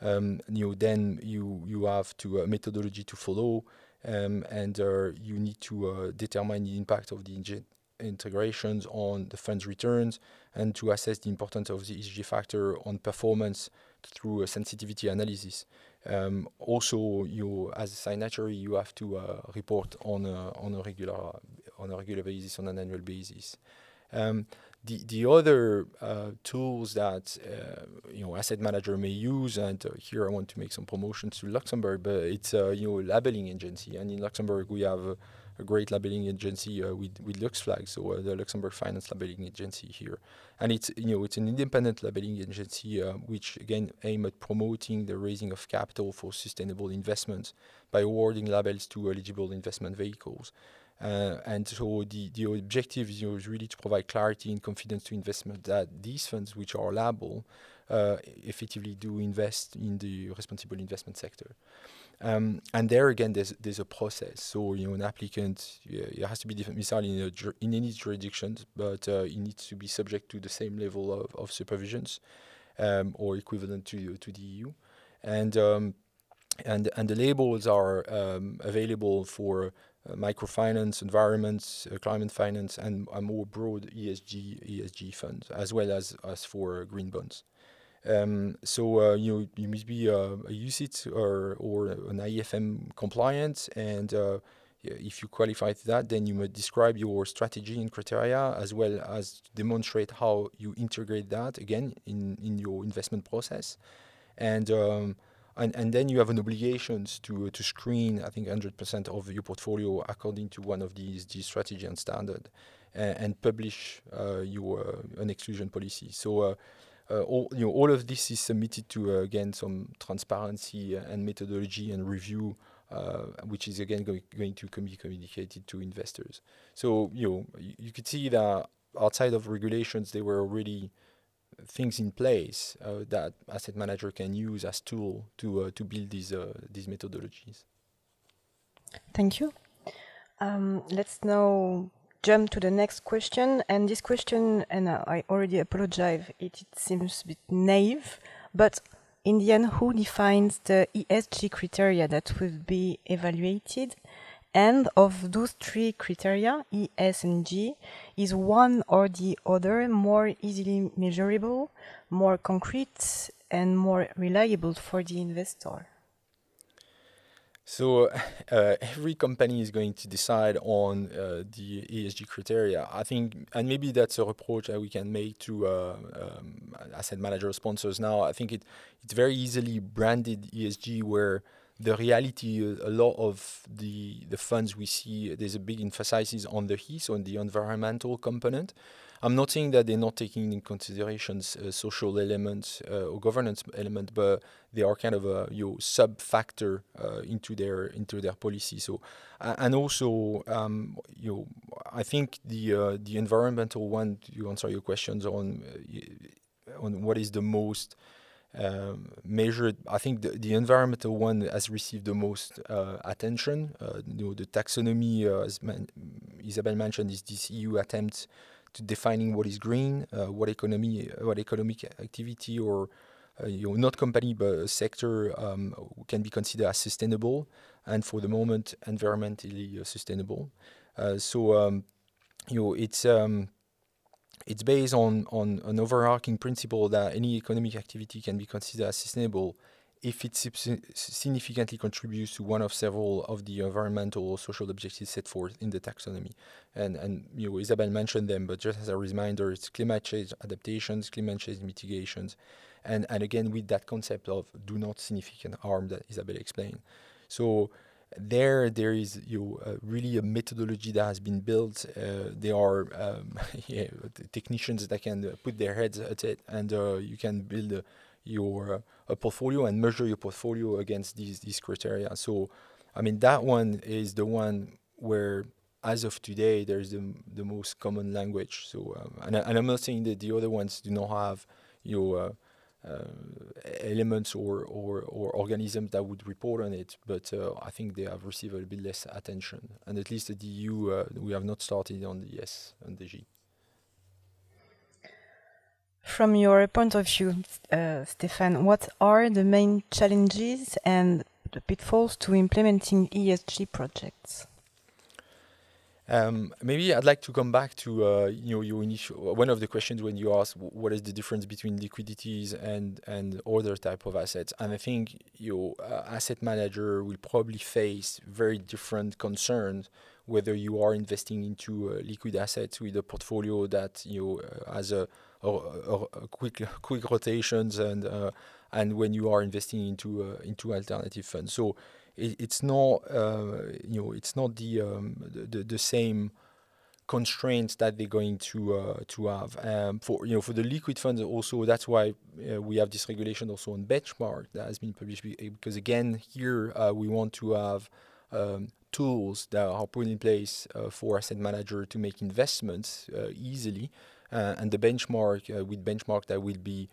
Um, you know, then you you have to a methodology to follow, um, and uh, you need to uh, determine the impact of the integrations on the fund's returns and to assess the importance of the ESG factor on performance through a sensitivity analysis. Um, also, you as a signatory, you have to uh, report on a, on a regular on a regular basis, on an annual basis. Um, the the other uh, tools that uh, you know asset manager may use, and uh, here I want to make some promotions to Luxembourg, but it's a you know labeling agency, and in Luxembourg we have a, great labeling agency uh, with with LuxFlag, so uh, the Luxembourg Finance Labeling Agency here, and it's you know it's an independent labeling agency uh, which again aim at promoting the raising of capital for sustainable investments by awarding labels to eligible investment vehicles. Uh, and so the, the objective is, you know, is really to provide clarity and confidence to investment that these funds, which are liable, uh, effectively do invest in the responsible investment sector. Um, and there again, there's there's a process. So you know, an applicant it has to be different, in a, in any jurisdiction, but uh, it needs to be subject to the same level of, of supervisions um, or equivalent to to the EU, and um, and and the labels are um, available for uh, microfinance, environments, uh, climate finance, and a more broad ESG ESG funds, as well as as for green bonds. Um, so uh, you you must be uh, a UCITS or or an AIFM compliant, and uh, if you qualify to that, then you must describe your strategy and criteria as well as demonstrate how you integrate that again in in your investment process, and um, and, and then you have an obligation to to screen I think 100% of your portfolio according to one of these these strategy and standard, and, and publish uh, your uh, an exclusion policy. So. Uh, all, you know, all of this is submitted to again some transparency and methodology and review uh, which is again go going to be communicated to investors. So you know you, you, could see that outside of regulations, there were already things in place uh, that asset manager can use as tool to uh, to build these uh, these methodologies. Thank you. Um, let's now jump to the next question. And this question, and I already apologize, it, it seems a bit naive, but in the end, who defines the ESG criteria that will be evaluated? And of those three criteria, E, S, and G, is one or the other more easily measurable, more concrete, and more reliable for the investor? So uh, every company is going to decide on uh, the ESG criteria. I think, and maybe that's a approach that we can make to uh, um, asset manager sponsors now. I think it it's very easily branded ESG where the reality, a lot of the the funds we see, there's a big emphasis on the E, so on the environmental component. I'm not saying that they're not taking in considerations uh, social elements uh, or governance element, but they are kind of a you know, sub factor uh, into their into their policy. So, and also um, you know, I think the uh, the environmental one. To answer your questions on uh, on what is the most um, measured. I think the, the environmental one has received the most uh, attention. Uh, you know, the taxonomy, uh, as man Isabelle mentioned, is this EU attempt to defining what is green, uh, what economy, what economic activity, or uh, you know, not company but sector um, can be considered as sustainable, and for the moment, environmentally uh, sustainable. so, um, you know, it's um, it's based on, on an overarching principle that any economic activity can be considered as sustainable if it significantly contributes to one of several of the environmental or social objectives set forth in the taxonomy. And, and you know, Isabelle mentioned them, but just as a reminder, it's climate change adaptations, climate change mitigations, and, and again with that concept of do not significant harm that Isabelle explained. So there there is you know, uh, really a methodology that has been built. Uh, there are um, <laughs> yeah, technicians that can uh, put their heads at it, and uh, you can build your uh, a portfolio and measure your portfolio against these these criteria. So, I mean that one is the one where, as of today, there's the the most common language. So, um, and, and I'm not saying that the other ones do not have your uh, uh, elements or, or, or organisms that would report on it, but uh, I think they have received a bit less attention. And at least at the EU, uh, we have not started on the S and the G. From your point of view, uh, Stéphane, what are the main challenges and the pitfalls to implementing ESG projects? Um, maybe I'd like to come back to uh, you know your initial one of the questions when you asked what is the difference between liquidities and and other type of assets, and I think your uh, asset manager will probably face very different concerns whether you are investing into uh, liquid assets with a portfolio that you know, uh, has a, a, a, quick quick rotations and uh, and when you are investing into uh, into alternative funds. So it, it's not uh, you know it's not the, um, the the same constraints that they're going to uh, to have um, for you know for the liquid funds also that's why uh, we have this regulation also on benchmark that has been published because again here uh, we want to have um, tools that are put in place for asset manager to make investments easily and the benchmark with benchmark that will be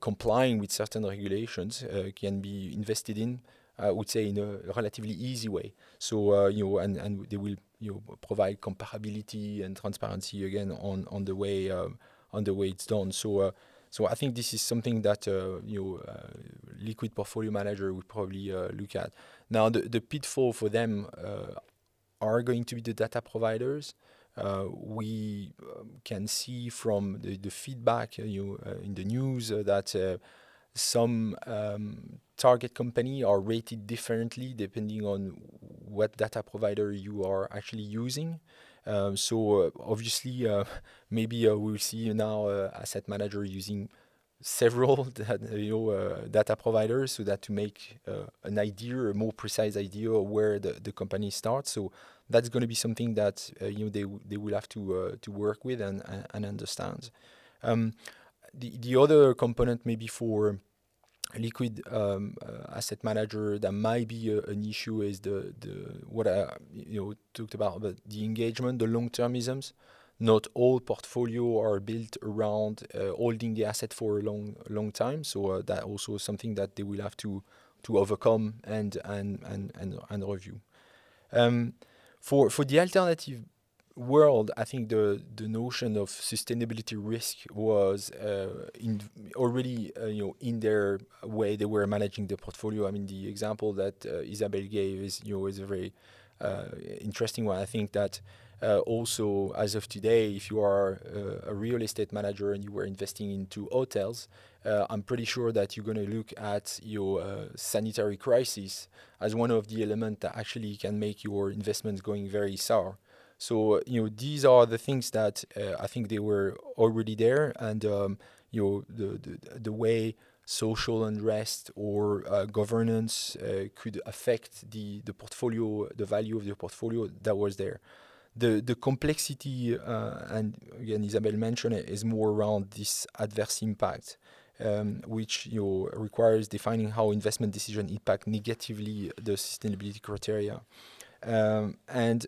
complying with certain regulations can be invested in I would say in a relatively easy way. So uh, you know, and, and they will you know provide comparability and transparency again on on the way um, on the way it's done. So uh, so I think this is something that uh, you know uh, liquid portfolio manager would probably uh, look at. Now the the pitfall for them uh, are going to be the data providers. We um, can see from the, the feedback you know, in the news that some um, target company are rated differently depending on what data provider you are actually using. Um, so uh, obviously, uh, <laughs> maybe uh, we'll see now uh, asset manager using several <laughs> you know uh, data providers so that to make uh, an idea, a more precise idea of where the, the company starts. So that's going to be something that you know they they will have to to work with and and understand. Um, the the other component maybe for liquid um, uh, asset manager that might be a, an issue is the the what I you know talked about but the engagement the long termisms not all portfolio are built around uh, holding the asset for a long long time so uh, that also is something that they will have to to overcome and and and and, and review um, for for the alternative world, I think the the notion of sustainability risk was uh, in already uh, you know in their way they were managing the portfolio. I mean, the example that uh, Isabelle gave is you know is a very uh, interesting one. I think that. Uh, also, as of today, if you are uh, a real estate manager and you were investing into hotels, I'm pretty sure that you're going to look at your sanitary crisis as one of the elements that actually can make your investments going very sour. So you know these are the things that uh, I think they were already there, and um, you know the, the the way social unrest or uh, governance uh, could affect the the portfolio, the value of the portfolio that was there. The the complexity uh, and again Isabelle mentioned it is more around this adverse impact. Um, which you know, requires defining how investment decision impact negatively the sustainability criteria. Um, and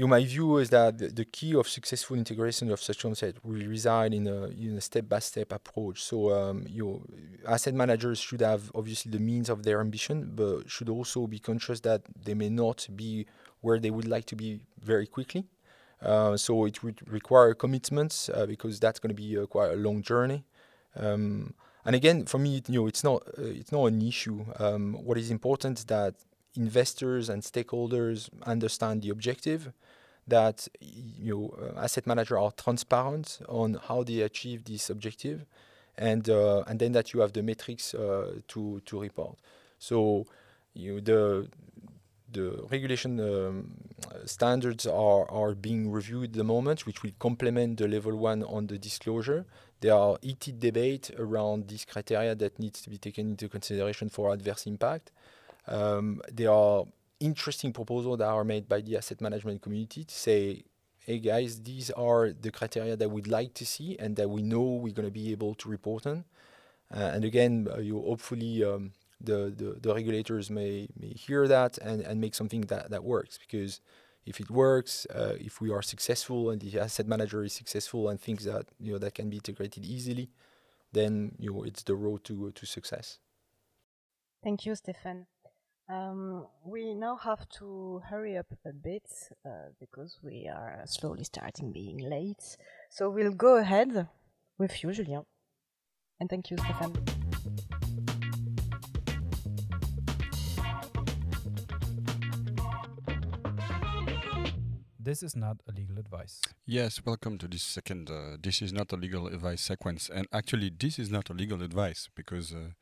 you know, my view is that the, the, key of successful integration of such concept will reside in a, in a step-by-step approach. So, um, you know, asset managers should have obviously the means of their ambition, but should also be conscious that they may not be where they would like to be very quickly. Uh, so it would require commitments uh, because that's going to be uh, quite a long journey. Um, and again, for me, you know, it's not uh, it's not an issue. Um, what is important is that investors and stakeholders understand the objective that you know, uh, asset managers are transparent on how they achieve this objective, and uh, and then that you have the metrics to to report. So you know, the the regulation um, standards are, are being reviewed at the moment, which will complement the level one on the disclosure. There are heated debate around these criteria that needs to be taken into consideration for adverse impact. Um, there are interesting proposals that are made by the asset management community to say, hey guys, these are the criteria that we'd like to see and that we know we're going to be able to report on. Uh, and again, uh, you hopefully um, the, the, the regulators may may hear that and, and make something that, that works because if it works, uh, if we are successful and the asset manager is successful and thinks that you know that can be integrated easily, then you know it's the road to to success. Thank you, Stéphane. Um, we now have to hurry up a bit uh, because we are slowly starting being late. So we'll go ahead with you, Julien. And thank you, Stéphane. This is not a legal advice. Yes, welcome to this second. Uh, this is not a legal advice sequence, and actually, this is not a legal advice because uh,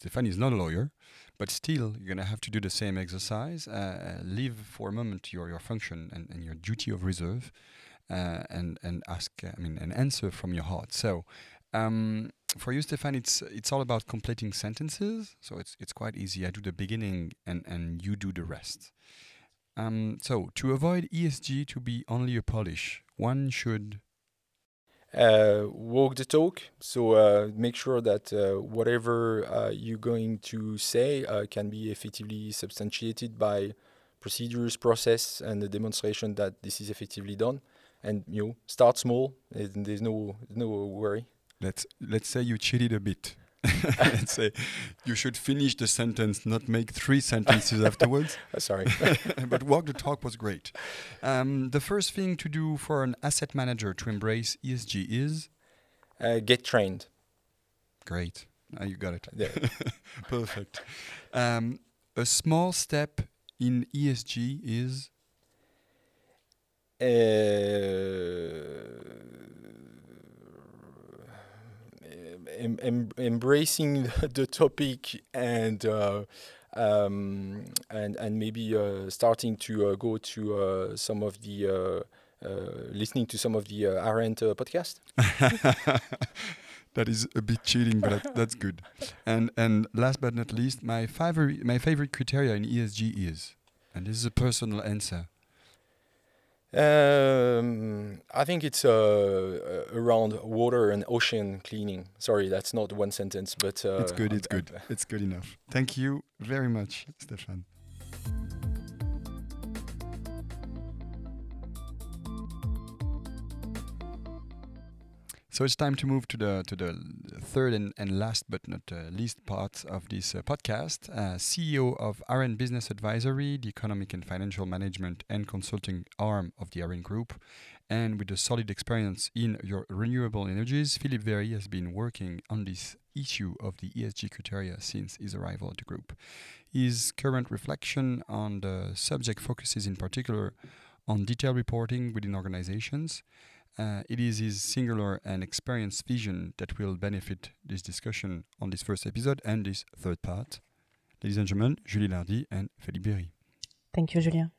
Stéphane is not a lawyer, but still, you're gonna have to do the same exercise. Uh, leave for a moment your your function and, and your duty of reserve, uh, and and ask. uh, I mean, an answer from your heart. So. Um, for you, Stéphane, it's it's all about completing sentences, so it's it's quite easy. I do the beginning, and and you do the rest. Um, so to avoid ESG to be only a polish, one should uh, walk the talk. So uh, make sure that uh, whatever uh, you're going to say uh, can be effectively substantiated by procedures, process, and the demonstration that this is effectively done. And you know, start small. and There's no no worry. let's let's say you cheated a bit. <laughs> let's say you should finish the sentence, not make three sentences <laughs> afterwards. Uh, sorry. <laughs> but walk the talk was great. Um, the first thing to do for an asset manager to embrace ESG is uh, get trained. great. Now you got it. Yeah. Perfect. Um, a small step in ESG is uh, em- em- embracing <laughs> the topic and uh, um, and and maybe uh, starting to uh, go to some of the listening to some of the uh, Arendt podcast. <laughs> that is a bit cheating, but that's good. And and last but not least, my favorite my favorite criteria in ESG is, and this is a personal answer. Um, I think it's uh, uh, around water and ocean cleaning. Sorry, that's not one sentence, but uh, it's good. I'm- It's good. I'm- <laughs> It's good enough. Thank you very much, Stéphane. So it's time to move to the to the third and, and last but not uh, least part of this uh, podcast. Uh, CEO of Arendt Business Advisory, the economic and financial management and consulting arm of the Arendt Group, and with a solid experience in your renewable energies, Philippe Very has been working on this issue of the ESG criteria since his arrival at the group. His current reflection on the subject focuses in particular on detailed reporting within organizations. Uh, it is his singular and experienced vision that will benefit this discussion on this first episode and this third part. Ladies and gentlemen, Julie Lardy and Philippe Berry. Thank you, Julien.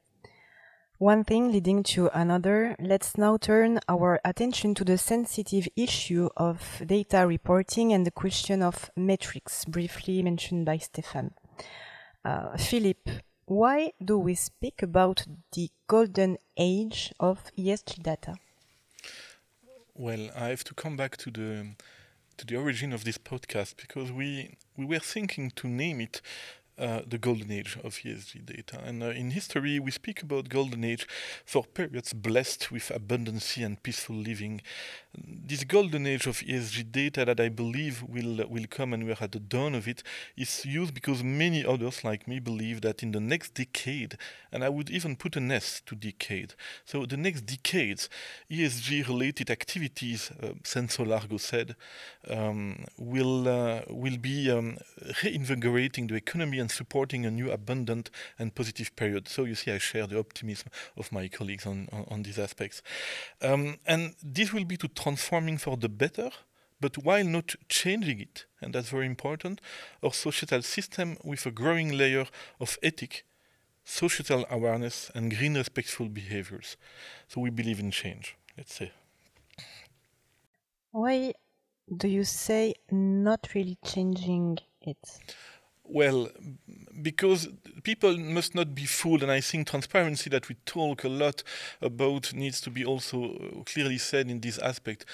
One thing leading to another, let's now turn our attention to the sensitive issue of data reporting and the question of metrics, briefly mentioned by Stéphane. Uh, Philippe, why do we speak about the golden age of ESG data? Well, I have to come back to the to the origin of this podcast because we we were thinking to name it uh, the golden age of ESG data. And uh, in history, we speak about golden age for periods blessed with abundancy and peaceful living. This golden age of ESG data that I believe will will come, and we're at the dawn of it, is used because many others like me believe that in the next decade, and I would even put an S to decade. So the next decades, ESG-related activities, uh, Senso Largo said, um, will uh, will be um, reinvigorating the economy and supporting a new abundant and positive period. So you see, I share the optimism of my colleagues on on, on these aspects, um, and this will be to transforming for the better. But while not changing it, and that's very important, our societal system with a growing layer of ethic, societal awareness, and green respectful behaviors. So we believe in change, let's say. Why do you say not really changing it? Well, because people must not be fooled, and I think transparency that we talk a lot about needs to be also uh, clearly said in this aspect.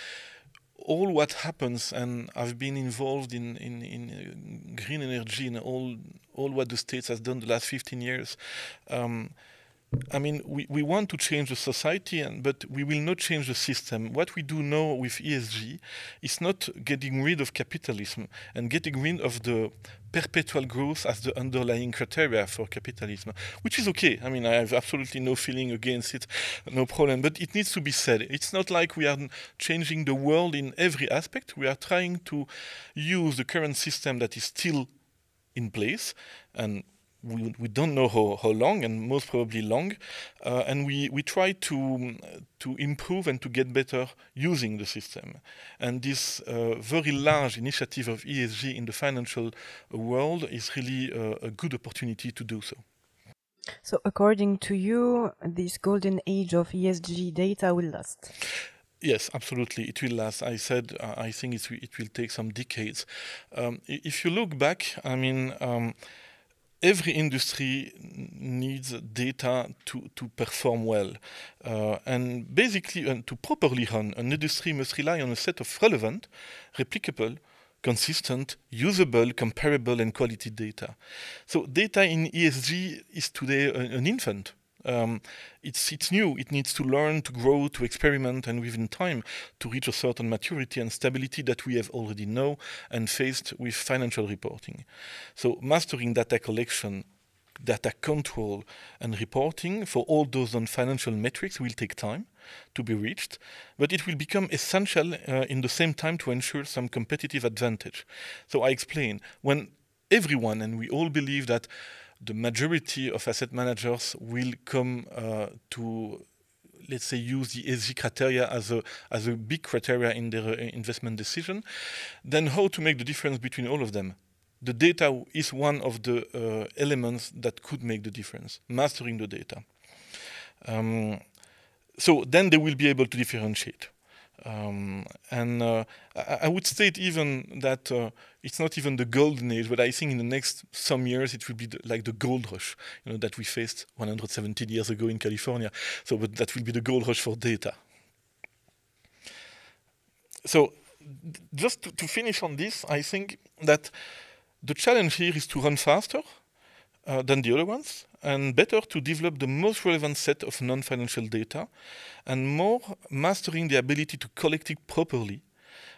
All what happens, and I've been involved in in, in uh, green energy and all all what the states has done the last 15 years. Um, I mean, we, we want to change the society, and, but we will not change the system. What we do now with ESG is not getting rid of capitalism and getting rid of the perpetual growth as the underlying criteria for capitalism, which is okay. I mean, I have absolutely no feeling against it, no problem. But it needs to be said. It's not like we are changing the world in every aspect. We are trying to use the current system that is still in place and we, we don't know how, how long, and most probably long. Uh, and we, we try to, to improve and to get better using the system. And this uh, very large initiative of ESG in the financial world is really a good opportunity to do so. So, according to you, this golden age of ESG data will last? Yes, absolutely. It will last. I said uh, I think it, it will take some decades. Um, if you look back, I mean, um, every industry needs data to, to perform well. Uh, and basically, uh, to properly run, an industry must rely on a set of relevant, replicable, consistent, usable, comparable, and quality data. So data in ESG is today an infant. Um, it's it's new. It needs to learn, to grow, to experiment, and within time to reach a certain maturity and stability that we have already know and faced with financial reporting. So mastering data collection, data control, and reporting for all those non-financial metrics will take time to be reached, but it will become essential uh, in the same time to ensure some competitive advantage. So I explain when everyone and we all believe that the majority of asset managers will come uh, to let's say use the ESG criteria as a as a big criteria in their uh, investment decision, then how to make the difference between all of them? The data is one of the uh, elements that could make the difference. Mastering the data. Um, so then they will be able to differentiate. Um, and uh, I, I, would state even that uh, it's not even the golden age, but I think in the next some years it will be the, like the gold rush, you know, that we faced 117 years ago in California. So, but that will be the gold rush for data. So, just to, to finish on this, I think that the challenge here is to run faster uh, than the other ones and better to develop the most relevant set of non-financial data and more mastering the ability to collect it properly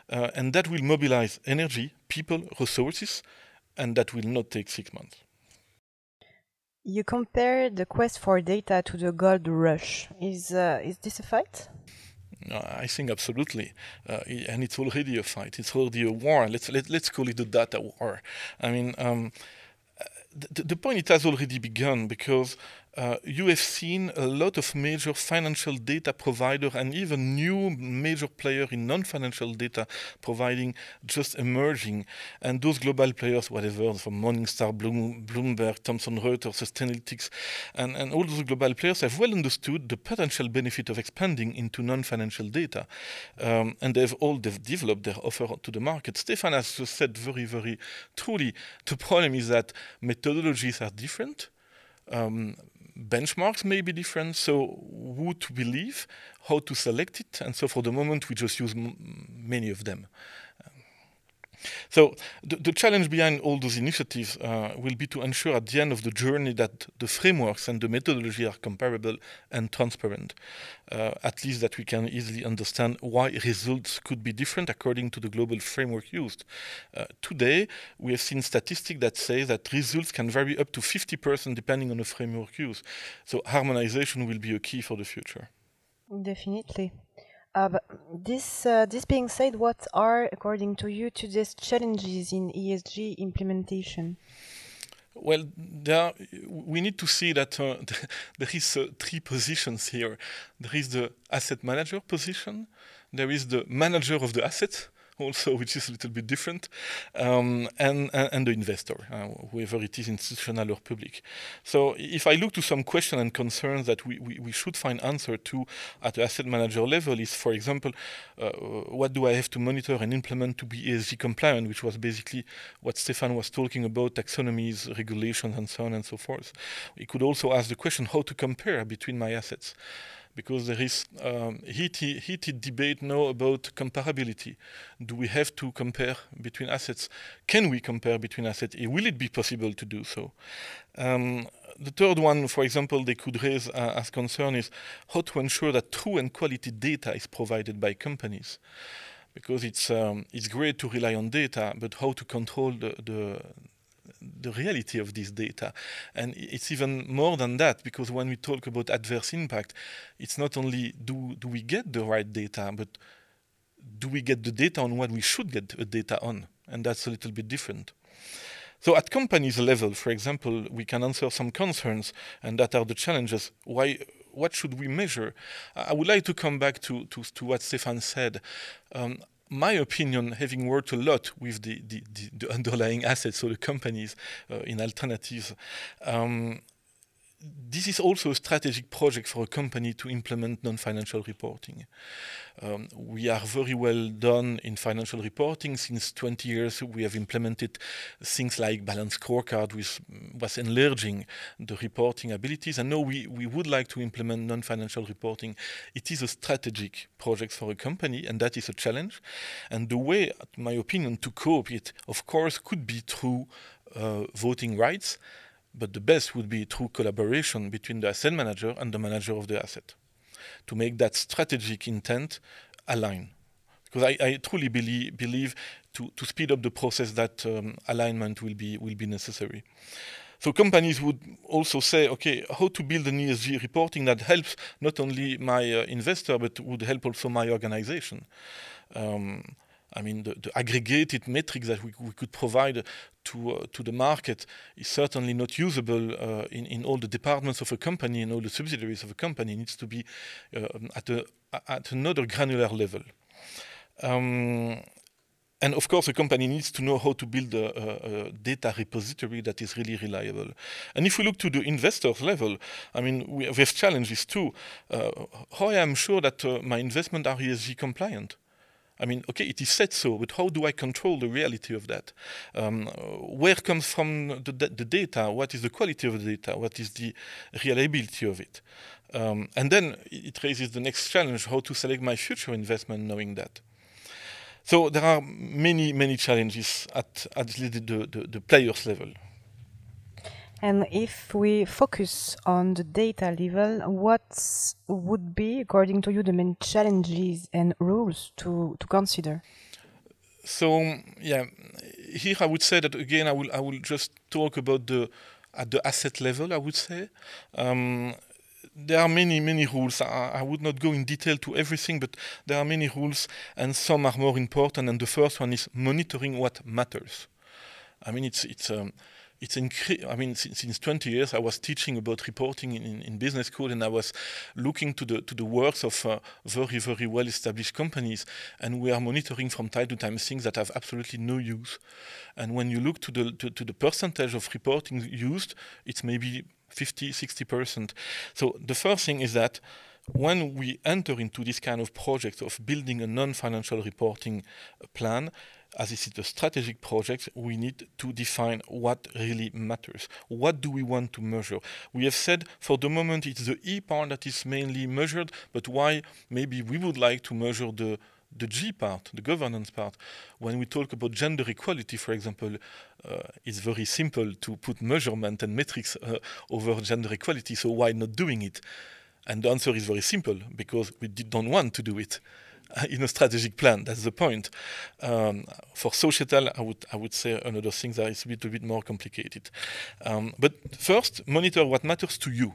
uh, and that will mobilize energy, people, resources and that will not take six months. You compare the quest for data to the gold rush. Is, uh, is this a fight? I think absolutely, uh, and it's already a fight. It's already a war. Let's let, us let us call it the data war. I mean, um, the, the point it has already begun because uh, you have seen a lot of major financial data provider and even new major player in non-financial data providing just emerging. And those global players whatever from Morningstar, Bloom, Bloomberg, Thomson Reuters, Sustainalytics and, and all those global players have well understood the potential benefit of expanding into non-financial data. Um, and they've all they've developed their offer to the market. Stéphane has just said very very truly the problem is that methodologies are different. Um, benchmarks may be different, so who to believe, how to select it, and so for the moment we just use many of them. So the, the, challenge behind all those initiatives uh, will be to ensure at the end of the journey that the frameworks and the methodology are comparable and transparent. Uh, at least that we can easily understand why results could be different according to the global framework used. Uh, today, we have seen statistics that say that results can vary up to 50% depending on the framework used. So harmonization will be a key for the future. Definitely. Uh, this uh, this being said, what are, according to you, today's challenges in ESG implementation? Well, there we need to see that uh, <laughs> there is uh, three positions here. There is the asset manager position, there is the manager of the asset, <laughs> also, which is a little bit different, um, and, and, the investor, uh, whoever it is, institutional or public. So if I look to some questions and concerns that we, we, we, should find answer to at the asset manager level is, for example, uh, what do I have to monitor and implement to be ESG compliant, which was basically what Stéphane was talking about, taxonomies, regulations, and so on and so forth. We could also ask the question how to compare between my assets because there is um, heated, heated debate now about comparability. Do we have to compare between assets? Can we compare between assets? Will it be possible to do so? Um, the third one, for example, they could raise uh, as concern is how to ensure that true and quality data is provided by companies. Because it's, um, it's great to rely on data, but how to control the, the the reality of this data. And it's even more than that, because when we talk about adverse impact, it's not only do, do we get the right data, but do we get the data on what we should get the data on? And that's a little bit different. So at companies level, for example, we can answer some concerns, and that are the challenges. Why? What should we measure? I would like to come back to, to, to what Stéphane said. Um, my opinion, having worked a lot with the, the, the, underlying assets, so the companies uh, in alternatives, um, this is also a strategic project for a company to implement non-financial reporting. Um, we are very well done in financial reporting. Since 20 years, we have implemented things like balance scorecard, which was enlarging the reporting abilities. And now we, we would like to implement non-financial reporting. It is a strategic project for a company, and that is a challenge. And the way, in my opinion, to cope it, of course, could be through uh, voting rights but the best would be through collaboration between the asset manager and the manager of the asset to make that strategic intent align. Because I, I truly believe, believe to, to speed up the process that um, alignment will be, will be necessary. So companies would also say, okay, how to build an ESG reporting that helps not only my uh, investor, but would help also my organization. Um, I mean, the, the, aggregated metrics that we, we could provide to uh, to the market is certainly not usable uh, in in all the departments of a company and all the subsidiaries of a company. It needs to be uh, at a at another granular level. Um, and of course, a company needs to know how to build a, a, a, data repository that is really reliable. And if we look to the investors level, I mean, we have challenges too. Uh, how I am sure that uh, my investment are ESG compliant? I mean, okay, it is said so, but how do I control the reality of that? Um, where comes from the, the, data? What is the quality of the data? What is the reliability of it? Um, and then it raises the next challenge, how to select my future investment knowing that. So there are many, many challenges at, at the, the, the players level. And if we focus on the data level, what would be, according to you, the main challenges and rules to, to consider? So yeah, here I would say that again I will I will just talk about the at the asset level. I would say um, there are many many rules. I, I, would not go in detail to everything, but there are many rules, and some are more important. And the first one is monitoring what matters. I mean, it's it's um, it's incre- I mean, since, since 20 years, I was teaching about reporting in, in, business school, and I was looking to the to the works of uh, very very well established companies, and we are monitoring from time to time things that have absolutely no use. And when you look to the to, to the percentage of reporting used, it's maybe 50, 60 percent. So the first thing is that when we enter into this kind of project of building a non-financial reporting plan, as this is a strategic project, we need to define what really matters. What do we want to measure? We have said for the moment it's the E part that is mainly measured, but why maybe we would like to measure the the G part, the governance part. When we talk about gender equality, for example, uh, it's very simple to put measurement and metrics uh, over gender equality, so why not doing it? And the answer is very simple, because we don't want to do it. <laughs> in a strategic plan. That's the point. Um, for societal, I would I would say another thing that is a little bit more complicated. Um, but first, monitor what matters to you.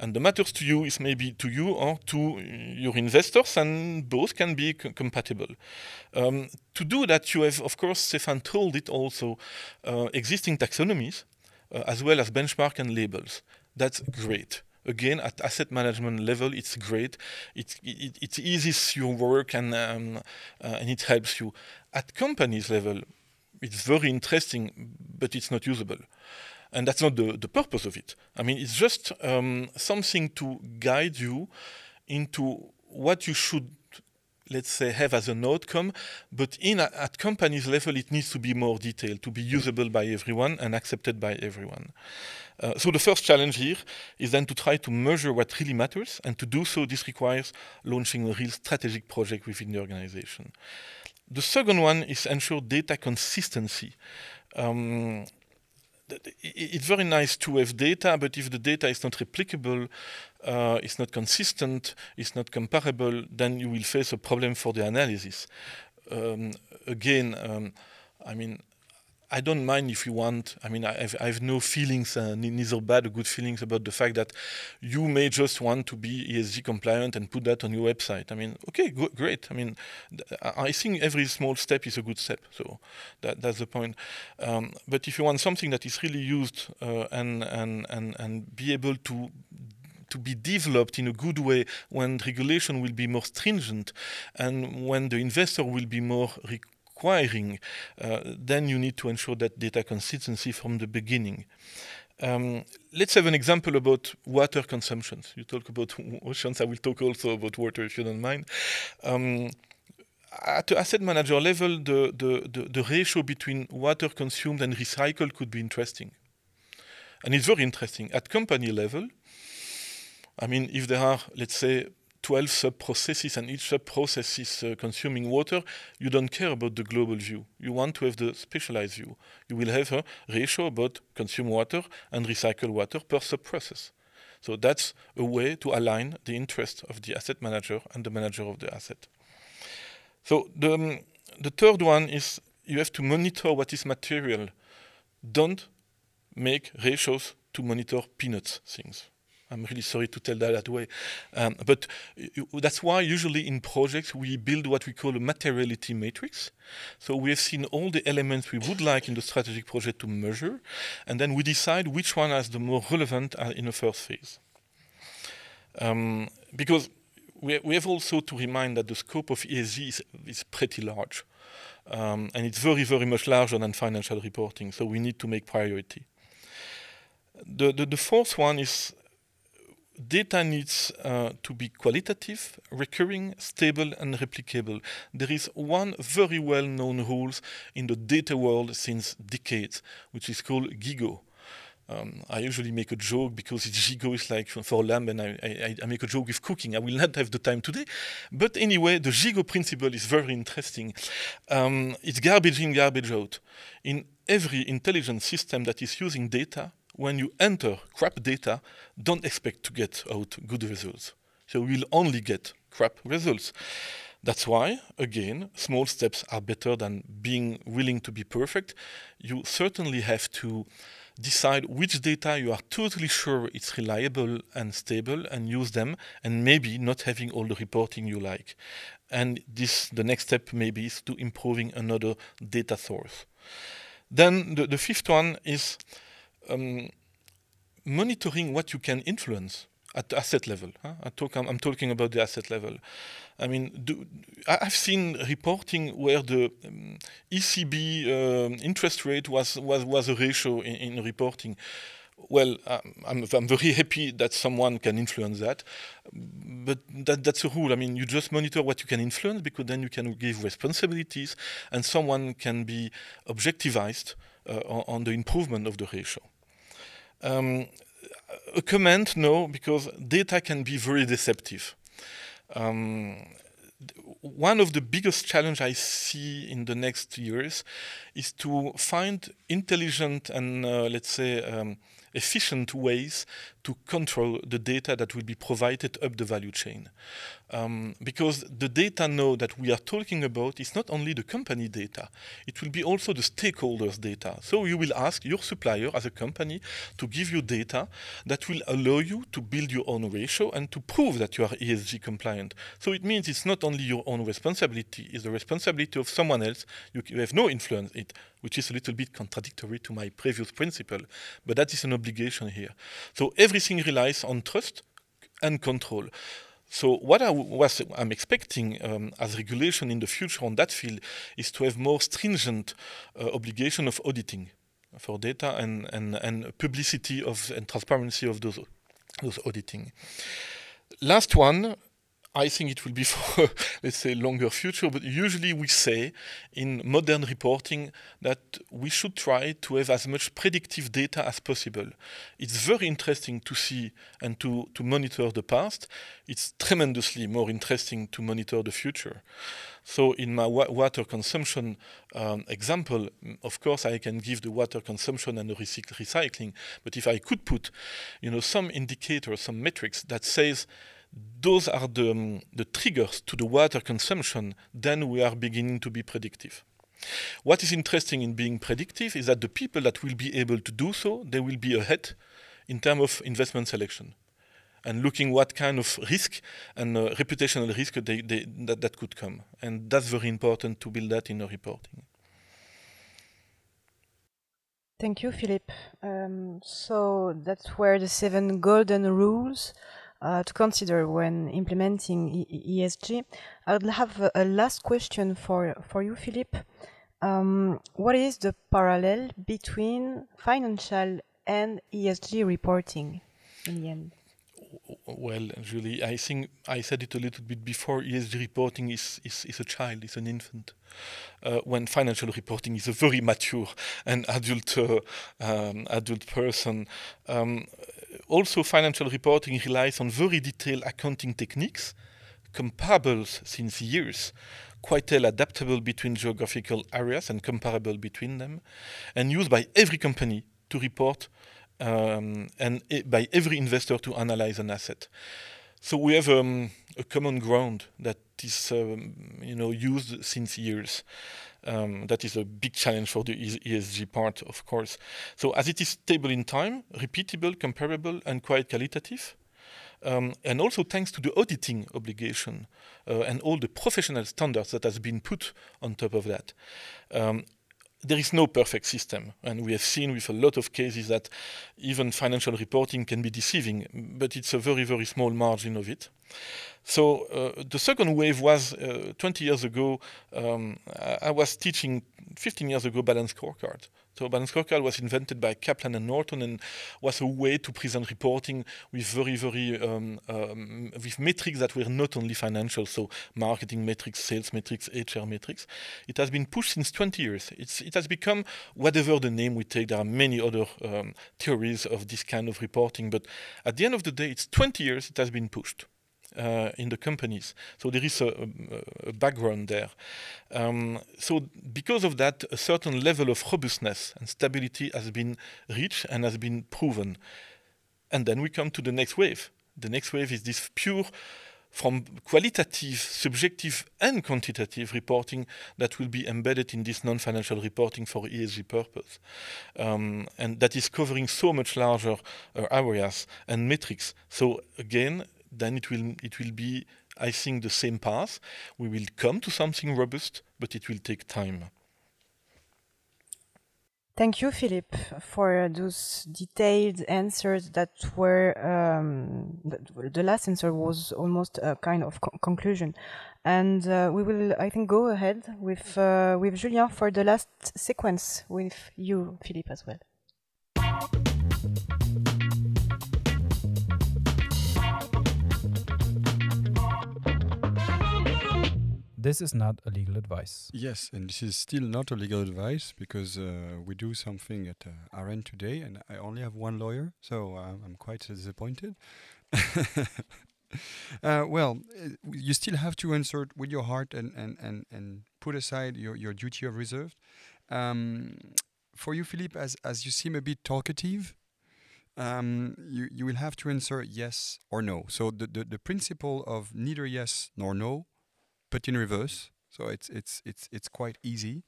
And the matters to you is maybe to you or to your investors, and both can be compatible. Um, to do that, you have, of course, Stéphane told it also, uh, existing taxonomies, uh, as well as benchmark and labels. That's great again at asset management level it's great. It, it, it eases your work and um, uh, and it helps you. At companies level it's very interesting but it's not usable. And that's not the, the purpose of it. I mean it's just um, something to guide you into what you should let's say have as an outcome. But in at companies level it needs to be more detailed to be usable by everyone and accepted by everyone uh, so the first challenge here is then to try to measure what really matters, and to do so, this requires launching a real strategic project within the organization. The second one is ensure data consistency. Um, it's very nice to have data, but if the data is not replicable, uh, it's not consistent, it's not comparable, then you will face a problem for the analysis. Um, again, um, I mean, I don't mind if you want. I mean, I have, I have no feelings, uh, neither bad or good feelings about the fact that you may just want to be ESG compliant and put that on your website. I mean, okay, go, great. I mean, I think every small step is a good step. So that, that's the point. Um, but if you want something that is really used uh, and, and, and, and be able to to be developed in a good way when regulation will be more stringent and when the investor will be more acquiring, uh, then you need to ensure that data consistency from the beginning. Um, let's have an example about water consumptions. You talk about <laughs> oceans, I will talk also about water if you don't mind. Um, at the asset manager level, the, the, the, the, ratio between water consumed and recycled could be interesting. And it's very interesting. At company level, I mean, if there are, let's say, 12 sub-processes and each sub-process is uh, consuming water, you don't care about the global view. You want to have the specialized view. You will have a ratio about consume water and recycle water per sub-process. So that's a way to align the interest of the asset manager and the manager of the asset. So the, um, the third one is you have to monitor what is material. Don't make ratios to monitor peanuts things. I'm really sorry to tell that that way. Um, but that's why usually in projects we build what we call a materiality matrix. So we have seen all the elements we would like in the strategic project to measure, and then we decide which one is the more relevant uh, in the first phase. Um, because we, we have also to remind that the scope of ESG is, is pretty large. Um, and it's very, very much larger than financial reporting, so we need to make priority. The, the, the fourth one is data needs uh, to be qualitative, recurring, stable, and replicable. There is one very well-known rule in the data world since decades, which is called GIGO. Um, I usually make a joke because <laughs> GIGO is like for lamb, and I, I, I, make a joke with cooking. I will not have the time today. But anyway, the GIGO principle is very interesting. Um, it's garbage in, garbage out. In every intelligent system that is using data, when you enter crap data, don't expect to get out good results. So will only get crap results. That's why, again, small steps are better than being willing to be perfect. You certainly have to decide which data you are totally sure it's reliable and stable and use them and maybe not having all the reporting you like. And this the next step maybe is to improving another data source. Then the, the fifth one is um, monitoring what you can influence at asset level. Huh? I talk, I'm, I'm, talking about the asset level. I mean, do, I've seen reporting where the um, ECB uh, interest rate was, was, was a ratio in, in reporting. Well, um, I'm, I'm, very happy that someone can influence that, but that, that's a rule. I mean, you just monitor what you can influence because then you can give responsibilities and someone can be objectivized uh, on, on the improvement of the ratio. Um, a comment, no, because data can be very deceptive. Um, one of the biggest challenge I see in the next years is to find intelligent and uh, let's say um, efficient ways to control the data that will be provided up the value chain. Um, because the data now that we are talking about is not only the company data, it will be also the stakeholders' data. So you will ask your supplier as a company to give you data that will allow you to build your own ratio and to prove that you are ESG compliant. So it means it's not only your own responsibility, it's the responsibility of someone else. You have no influence it, which is a little bit contradictory to my previous principle, but that is an obligation here. So everything relies on trust and control. So what I was I'm expecting um, as regulation in the future on that field is to have more stringent uh, obligation of auditing for data and, and, and publicity of and transparency of those those auditing. Last one, I think it will be <laughs> for, let's say, longer future, but usually we say in modern reporting that we should try to have as much predictive data as possible. It's very interesting to see and to, to monitor the past. It's tremendously more interesting to monitor the future. So in my wa water consumption um, example, of course, I can give the water consumption and the recycling, but if I could put, you know, some indicator, some metrics that says those are the, um, the triggers to the water consumption, then we are beginning to be predictive. What is interesting in being predictive is that the people that will be able to do so, they will be ahead in terms of investment selection and looking what kind of risk and uh, reputational risk they, they, that, that could come. And that's very important to build that in the reporting. Thank you, Philippe. Um, so that's where the seven golden rules uh, to consider when implementing ESG. I would have a, a, last question for for you, Philippe. Um, what is the parallel between financial and ESG reporting in the end? well, Julie, I think I said it a little bit before. ESG reporting is is, is a child, is an infant. Uh, when financial reporting is a very mature and adult uh, um, adult person. Um, also, financial reporting relies on very detailed accounting techniques, comparable since years, quite well adaptable between geographical areas and comparable between them, and used by every company to report um, and by every investor to analyze an asset. So we have um, a common ground that is, um, you know, used since years. Um, that is a big challenge for the ESG part, of course. So as it is stable in time, repeatable, comparable, and quite qualitative, um, and also thanks to the auditing obligation uh, and all the professional standards that has been put on top of that. Um, there is no perfect system, and we have seen with a lot of cases that even financial reporting can be deceiving, but it's a very, very small margin of it. So uh, the second wave was uh, 20 years ago. Um, I was teaching 15 years ago balance scorecard. So balance scorecard was invented by Kaplan and Norton and was a way to present reporting with very, very um, um, with metrics that were not only financial, so marketing metrics, sales metrics, HR metrics. It has been pushed since 20 years. It's, it has become whatever the name we take. There are many other um, theories of this kind of reporting, but at the end of the day, it's 20 years it has been pushed in the companies. So there is a, a, background there. Um, so because of that, a certain level of robustness and stability has been reached and has been proven. And then we come to the next wave. The next wave is this pure from qualitative, subjective, and quantitative reporting that will be embedded in this non-financial reporting for ESG purpose. Um, and that is covering so much larger uh, areas and metrics. So again, then it will it will be I think the same path. We will come to something robust, but it will take time. Thank you, Philippe, for those detailed answers that were. Um, the last answer was almost a kind of co conclusion, and uh, we will, I think, go ahead with uh, with Julien for the last sequence with you, Philippe, as well. This is not a legal advice. Yes, and this is still not a legal advice because uh, we do something at uh, Arendt today, and I only have one lawyer, so uh, I'm quite disappointed. <laughs> Uh, well, uh, you still have to answer with your heart and, and, and, and put aside your, your duty of reserve. Um, for you, Philippe, as, as you seem a bit talkative, um, you, you will have to answer yes or no. So the, the, the principle of neither yes nor no but in reverse. So it's it's it's it's quite easy.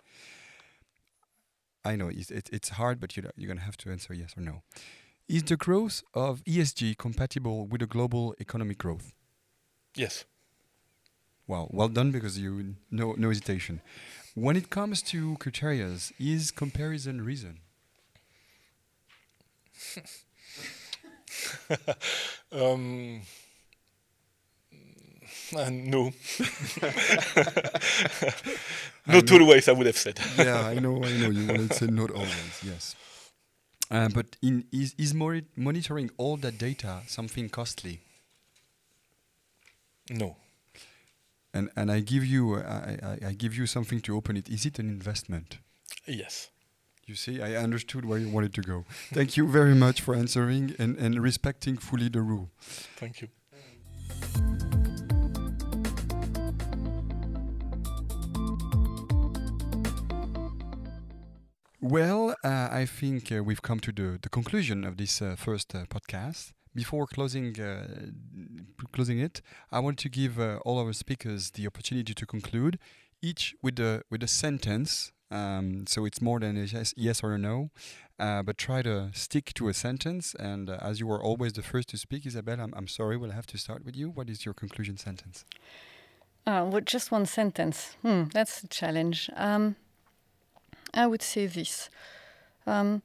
I know it's it's, it's hard, but you you're gonna have to answer yes or no. Is the growth of ESG compatible with the global economic growth? Yes. Well, well done because you no no hesitation. When it comes to criteria, is comparison reason? <laughs> um, uh, no. <laughs> <laughs> not always, I would have said. yeah, I know, I know. You wanted to say not always, yes. Uh, but in, is, is monitoring all that data something costly? No. And and I give you I, I, I give you something to open it. Is it an investment? Yes. You see, I understood where you wanted to go. Thank you very much for answering and, and respecting fully the rule. Thank you. Well, uh, I think uh, we've come to the, the conclusion of this uh, first uh, podcast. Before closing uh, closing it, I want to give uh, all our speakers the opportunity to conclude, each with a with a sentence Um, so it's more than a yes, yes or a no. But try to stick to a sentence. And as you were always the first to speak, Isabelle, I'm, I'm sorry, we'll have to start with you. What is your conclusion sentence? Uh, just one sentence. Hmm, that's a challenge. Um, I would say this um,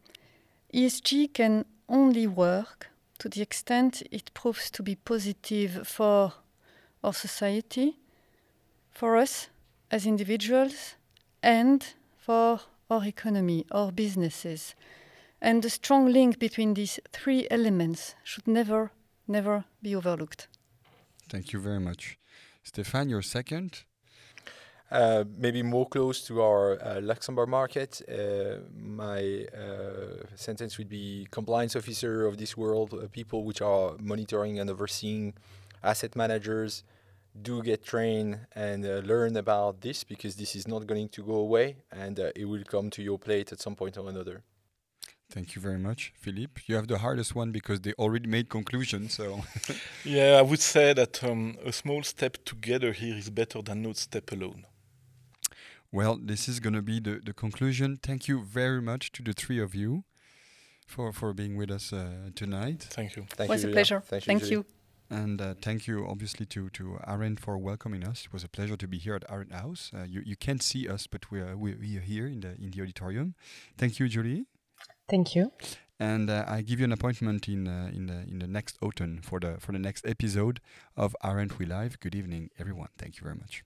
ESG can only work to the extent it proves to be positive for our society, for us as individuals, and for our economy, our businesses. And the strong link between these three elements should never, never be overlooked. Thank you very much. Stéphane, your second. Uh, maybe more close to our uh, Luxembourg market. Uh, my uh, sentence would be compliance officer of this world, uh, people which are monitoring and overseeing asset managers do get trained and uh, learn about this because this is not going to go away and it will come to your plate at some point or another. Thank you very much, Philippe. You have the hardest one because they already made conclusions. So, <laughs> yeah, I would say that um, a small step together here is better than no step alone. Well, this is going to be the, the conclusion. Thank you very much to the three of you for, for being with us uh, tonight. Thank you. Thank it was you, a pleasure. Thank, thank you. you. And uh, thank you, obviously, to, to Arendt for welcoming us. It was a pleasure to be here at Arendt House. Uh, you, you can't see us, but we are, we, we are here in the, in the auditorium. Thank you, Julie. Thank you. And uh, I give you an appointment in uh, in the in the next autumn for the for the next episode of Aren't We Live. Good evening, everyone. Thank you very much.